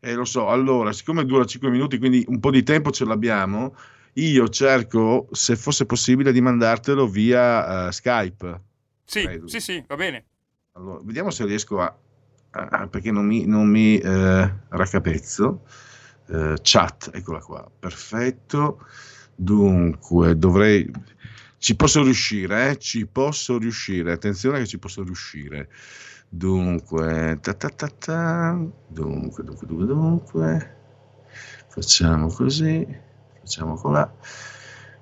Eh, lo so, allora, siccome dura 5 minuti, quindi un po' di tempo ce l'abbiamo, io cerco, se fosse possibile, di mandartelo via uh, Skype. Sì, credo. sì, sì, va bene. Allora, vediamo se riesco a... a perché non mi, non mi eh, raccapezzo. Eh, chat, eccola qua, perfetto. Dunque, dovrei... Ci posso riuscire, eh? Ci posso riuscire. Attenzione che ci posso riuscire. Dunque, ta ta ta ta. Dunque, dunque, dunque, dunque. Facciamo così facciamo colà.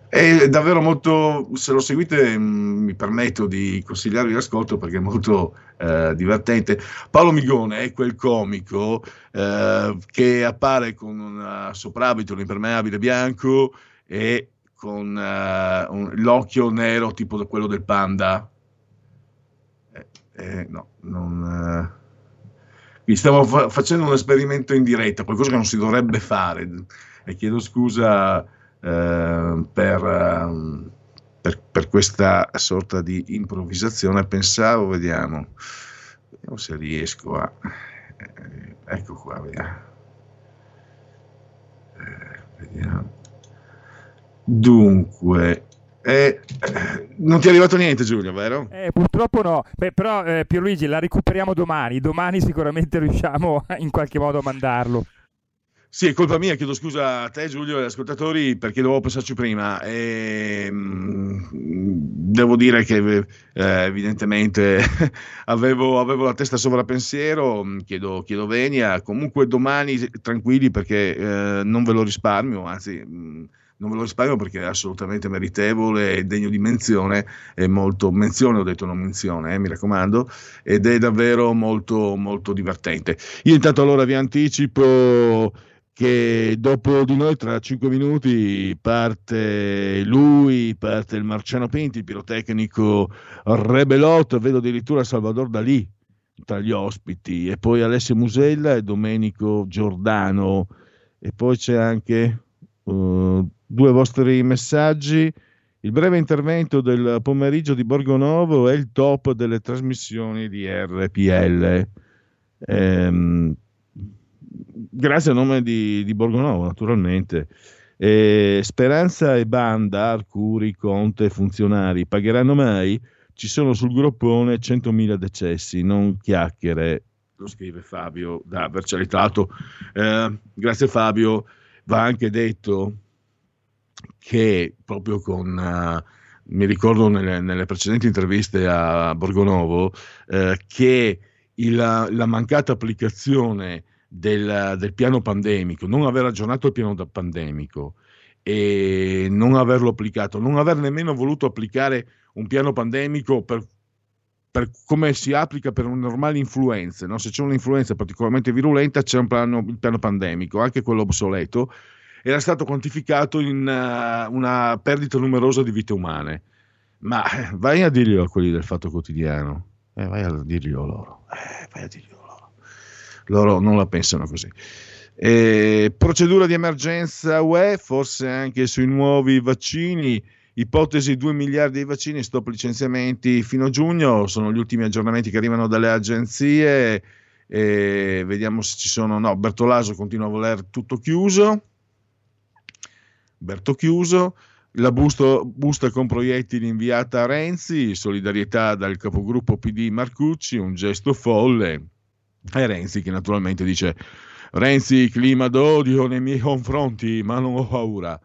È davvero molto, se lo seguite mh, mi permetto di consigliarvi l'ascolto perché è molto eh, divertente. Paolo Migone è quel comico eh, che appare con un soprabito, un impermeabile bianco e con uh, un, l'occhio nero tipo quello del panda. Eh, eh, no, non... Uh... Stavo fa- facendo un esperimento in diretta, qualcosa che non si dovrebbe fare e chiedo scusa eh, per, eh, per, per, questa sorta di improvvisazione. Pensavo, vediamo, vediamo se riesco a... Eh, ecco qua, vediamo. Eh, vediamo. Dunque, eh, non ti è arrivato niente Giulio, vero? Eh, purtroppo no, Beh, però eh, Pierluigi la recuperiamo domani, domani sicuramente (laughs) riusciamo in qualche modo a mandarlo. Sì, è colpa mia, chiedo scusa a te Giulio e agli ascoltatori perché dovevo pensarci prima. E, mh, devo dire che eh, evidentemente (laughs) avevo, avevo, la testa sovrappensiero, chiedo, chiedo venia. Comunque domani tranquilli perché eh, non ve lo risparmio, anzi mh, non ve lo risparmio perché è assolutamente meritevole, è degno di menzione, è molto, menzione ho detto non menzione, eh, mi raccomando, ed è davvero molto, molto divertente. Io intanto allora vi anticipo che dopo di noi tra cinque minuti parte lui, parte il Marciano Pinti, il pirotecnico Rebelot, vedo addirittura Salvador Dalì tra gli ospiti, e poi Alessio Musella e Domenico Giordano, e poi c'è anche uh, due vostri messaggi. Il breve intervento del pomeriggio di Borgonovo è il top delle trasmissioni di RPL. Ehm, grazie a nome di, di Borgonovo, naturalmente. Eh, Speranza e banda, Arcuri, Conte, funzionari pagheranno mai? Ci sono sul groppone 100.000 decessi, non chiacchiere, lo scrive Fabio da Vercialitato. Eh, grazie Fabio. Va anche detto che proprio con... Uh, mi ricordo nelle, nelle, precedenti interviste a Borgonovo eh, che il, la mancata applicazione del, del, piano pandemico, non aver aggiornato il piano pandemico e non averlo applicato, non aver nemmeno voluto applicare un piano pandemico per, per come si applica per una normale influenza. No? Se c'è un'influenza particolarmente virulenta c'è un piano, il piano pandemico, anche quello obsoleto, era stato quantificato in uh, una perdita numerosa di vite umane. Ma eh, vai a dirglielo a quelli del Fatto Quotidiano, eh, vai a dirglielo loro, eh, vai a dirglielo loro. Non la pensano così. Eh, procedura di emergenza UE, forse anche sui nuovi vaccini, ipotesi 2 miliardi di vaccini, stop licenziamenti fino a giugno, sono gli ultimi aggiornamenti che arrivano dalle agenzie, eh, vediamo se ci sono, no, Bertolaso continua a voler tutto chiuso, Berto chiuso, la busto, busta con proiettili inviata a Renzi, solidarietà dal capogruppo PD Marcucci, un gesto folle, e Renzi che naturalmente dice Renzi clima d'odio nei miei confronti ma non ho paura.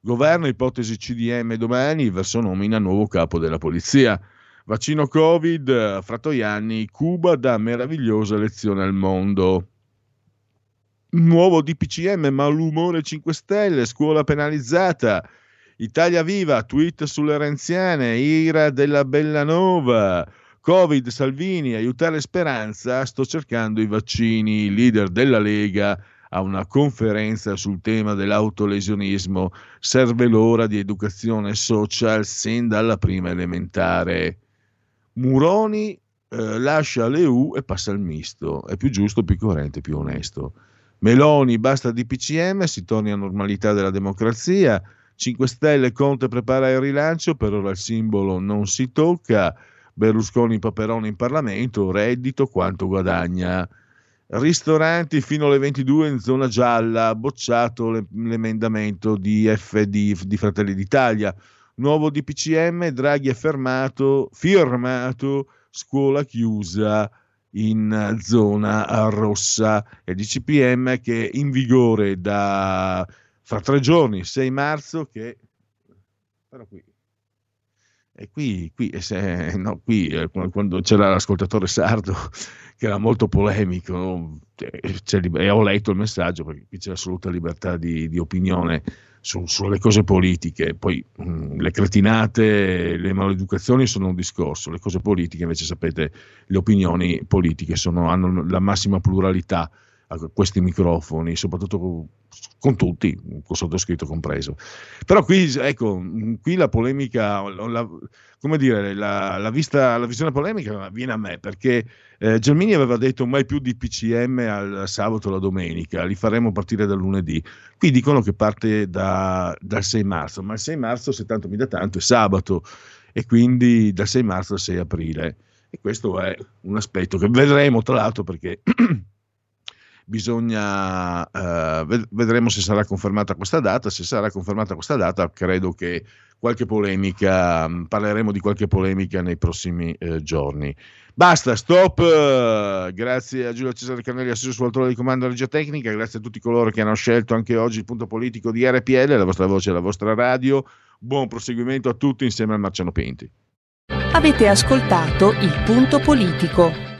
Governo ipotesi CDM domani verso nomina nuovo capo della polizia. Vaccino Covid, Frattoianni, Cuba dà meravigliosa lezione al mondo. Nuovo DPCM, malumore 5 Stelle, scuola penalizzata. Italia Viva, tweet sulle renziane, ira della Bellanova. Covid, Salvini, aiutare Speranza, sto cercando i vaccini, il leader della Lega a una conferenza sul tema dell'autolesionismo, serve l'ora di educazione social sin dalla prima elementare. Muroni eh, lascia l'EU e passa al misto, è più giusto, più coerente, più onesto. Meloni basta di PCM, si torni a normalità della democrazia, 5 Stelle Conte prepara il rilancio, per ora il simbolo non si tocca, Berlusconi Paperone in Parlamento, reddito quanto guadagna. Ristoranti fino alle 22 in zona gialla, bocciato l'emendamento di FD di Fratelli d'Italia. Nuovo DPCM, Draghi è fermato, firmato, scuola chiusa in zona rossa. E DCPM che è in vigore da fra tre giorni, 6 marzo, che però qui e qui, qui, se, no, qui eh, quando c'era l'ascoltatore sardo (laughs) che era molto polemico, e ho letto il messaggio perché qui c'è assoluta libertà di, di opinione su, sulle cose politiche, poi mh, le cretinate, le maleducazioni sono un discorso, le cose politiche invece sapete, le opinioni politiche sono, hanno la massima pluralità a questi microfoni, soprattutto con tutti, con sottoscritto compreso. Però qui, ecco, qui la polemica, la, come dire, la, la, vista, la, visione polemica viene a me, perché eh, Gelmini aveva detto mai più di PCM al sabato o la domenica, li faremo partire dal lunedì. Qui dicono che parte da, dal 6 marzo, ma il 6 marzo, se tanto mi dà tanto, è sabato, e quindi dal 6 marzo al 6 aprile. E questo è un aspetto che vedremo, tra l'altro, perché (clears throat) bisogna eh, vedremo se sarà confermata questa data. Se sarà confermata questa data credo che qualche polemica mm, parleremo di qualche polemica nei prossimi eh, giorni. Basta stop! Grazie a Giulio Cesare Carnelli assiso sull'autore di comando regia tecnica. Grazie a tutti coloro che hanno scelto anche oggi il punto politico di RPL la vostra voce la vostra radio. Buon proseguimento a tutti insieme al Marciano Penti avete ascoltato il punto politico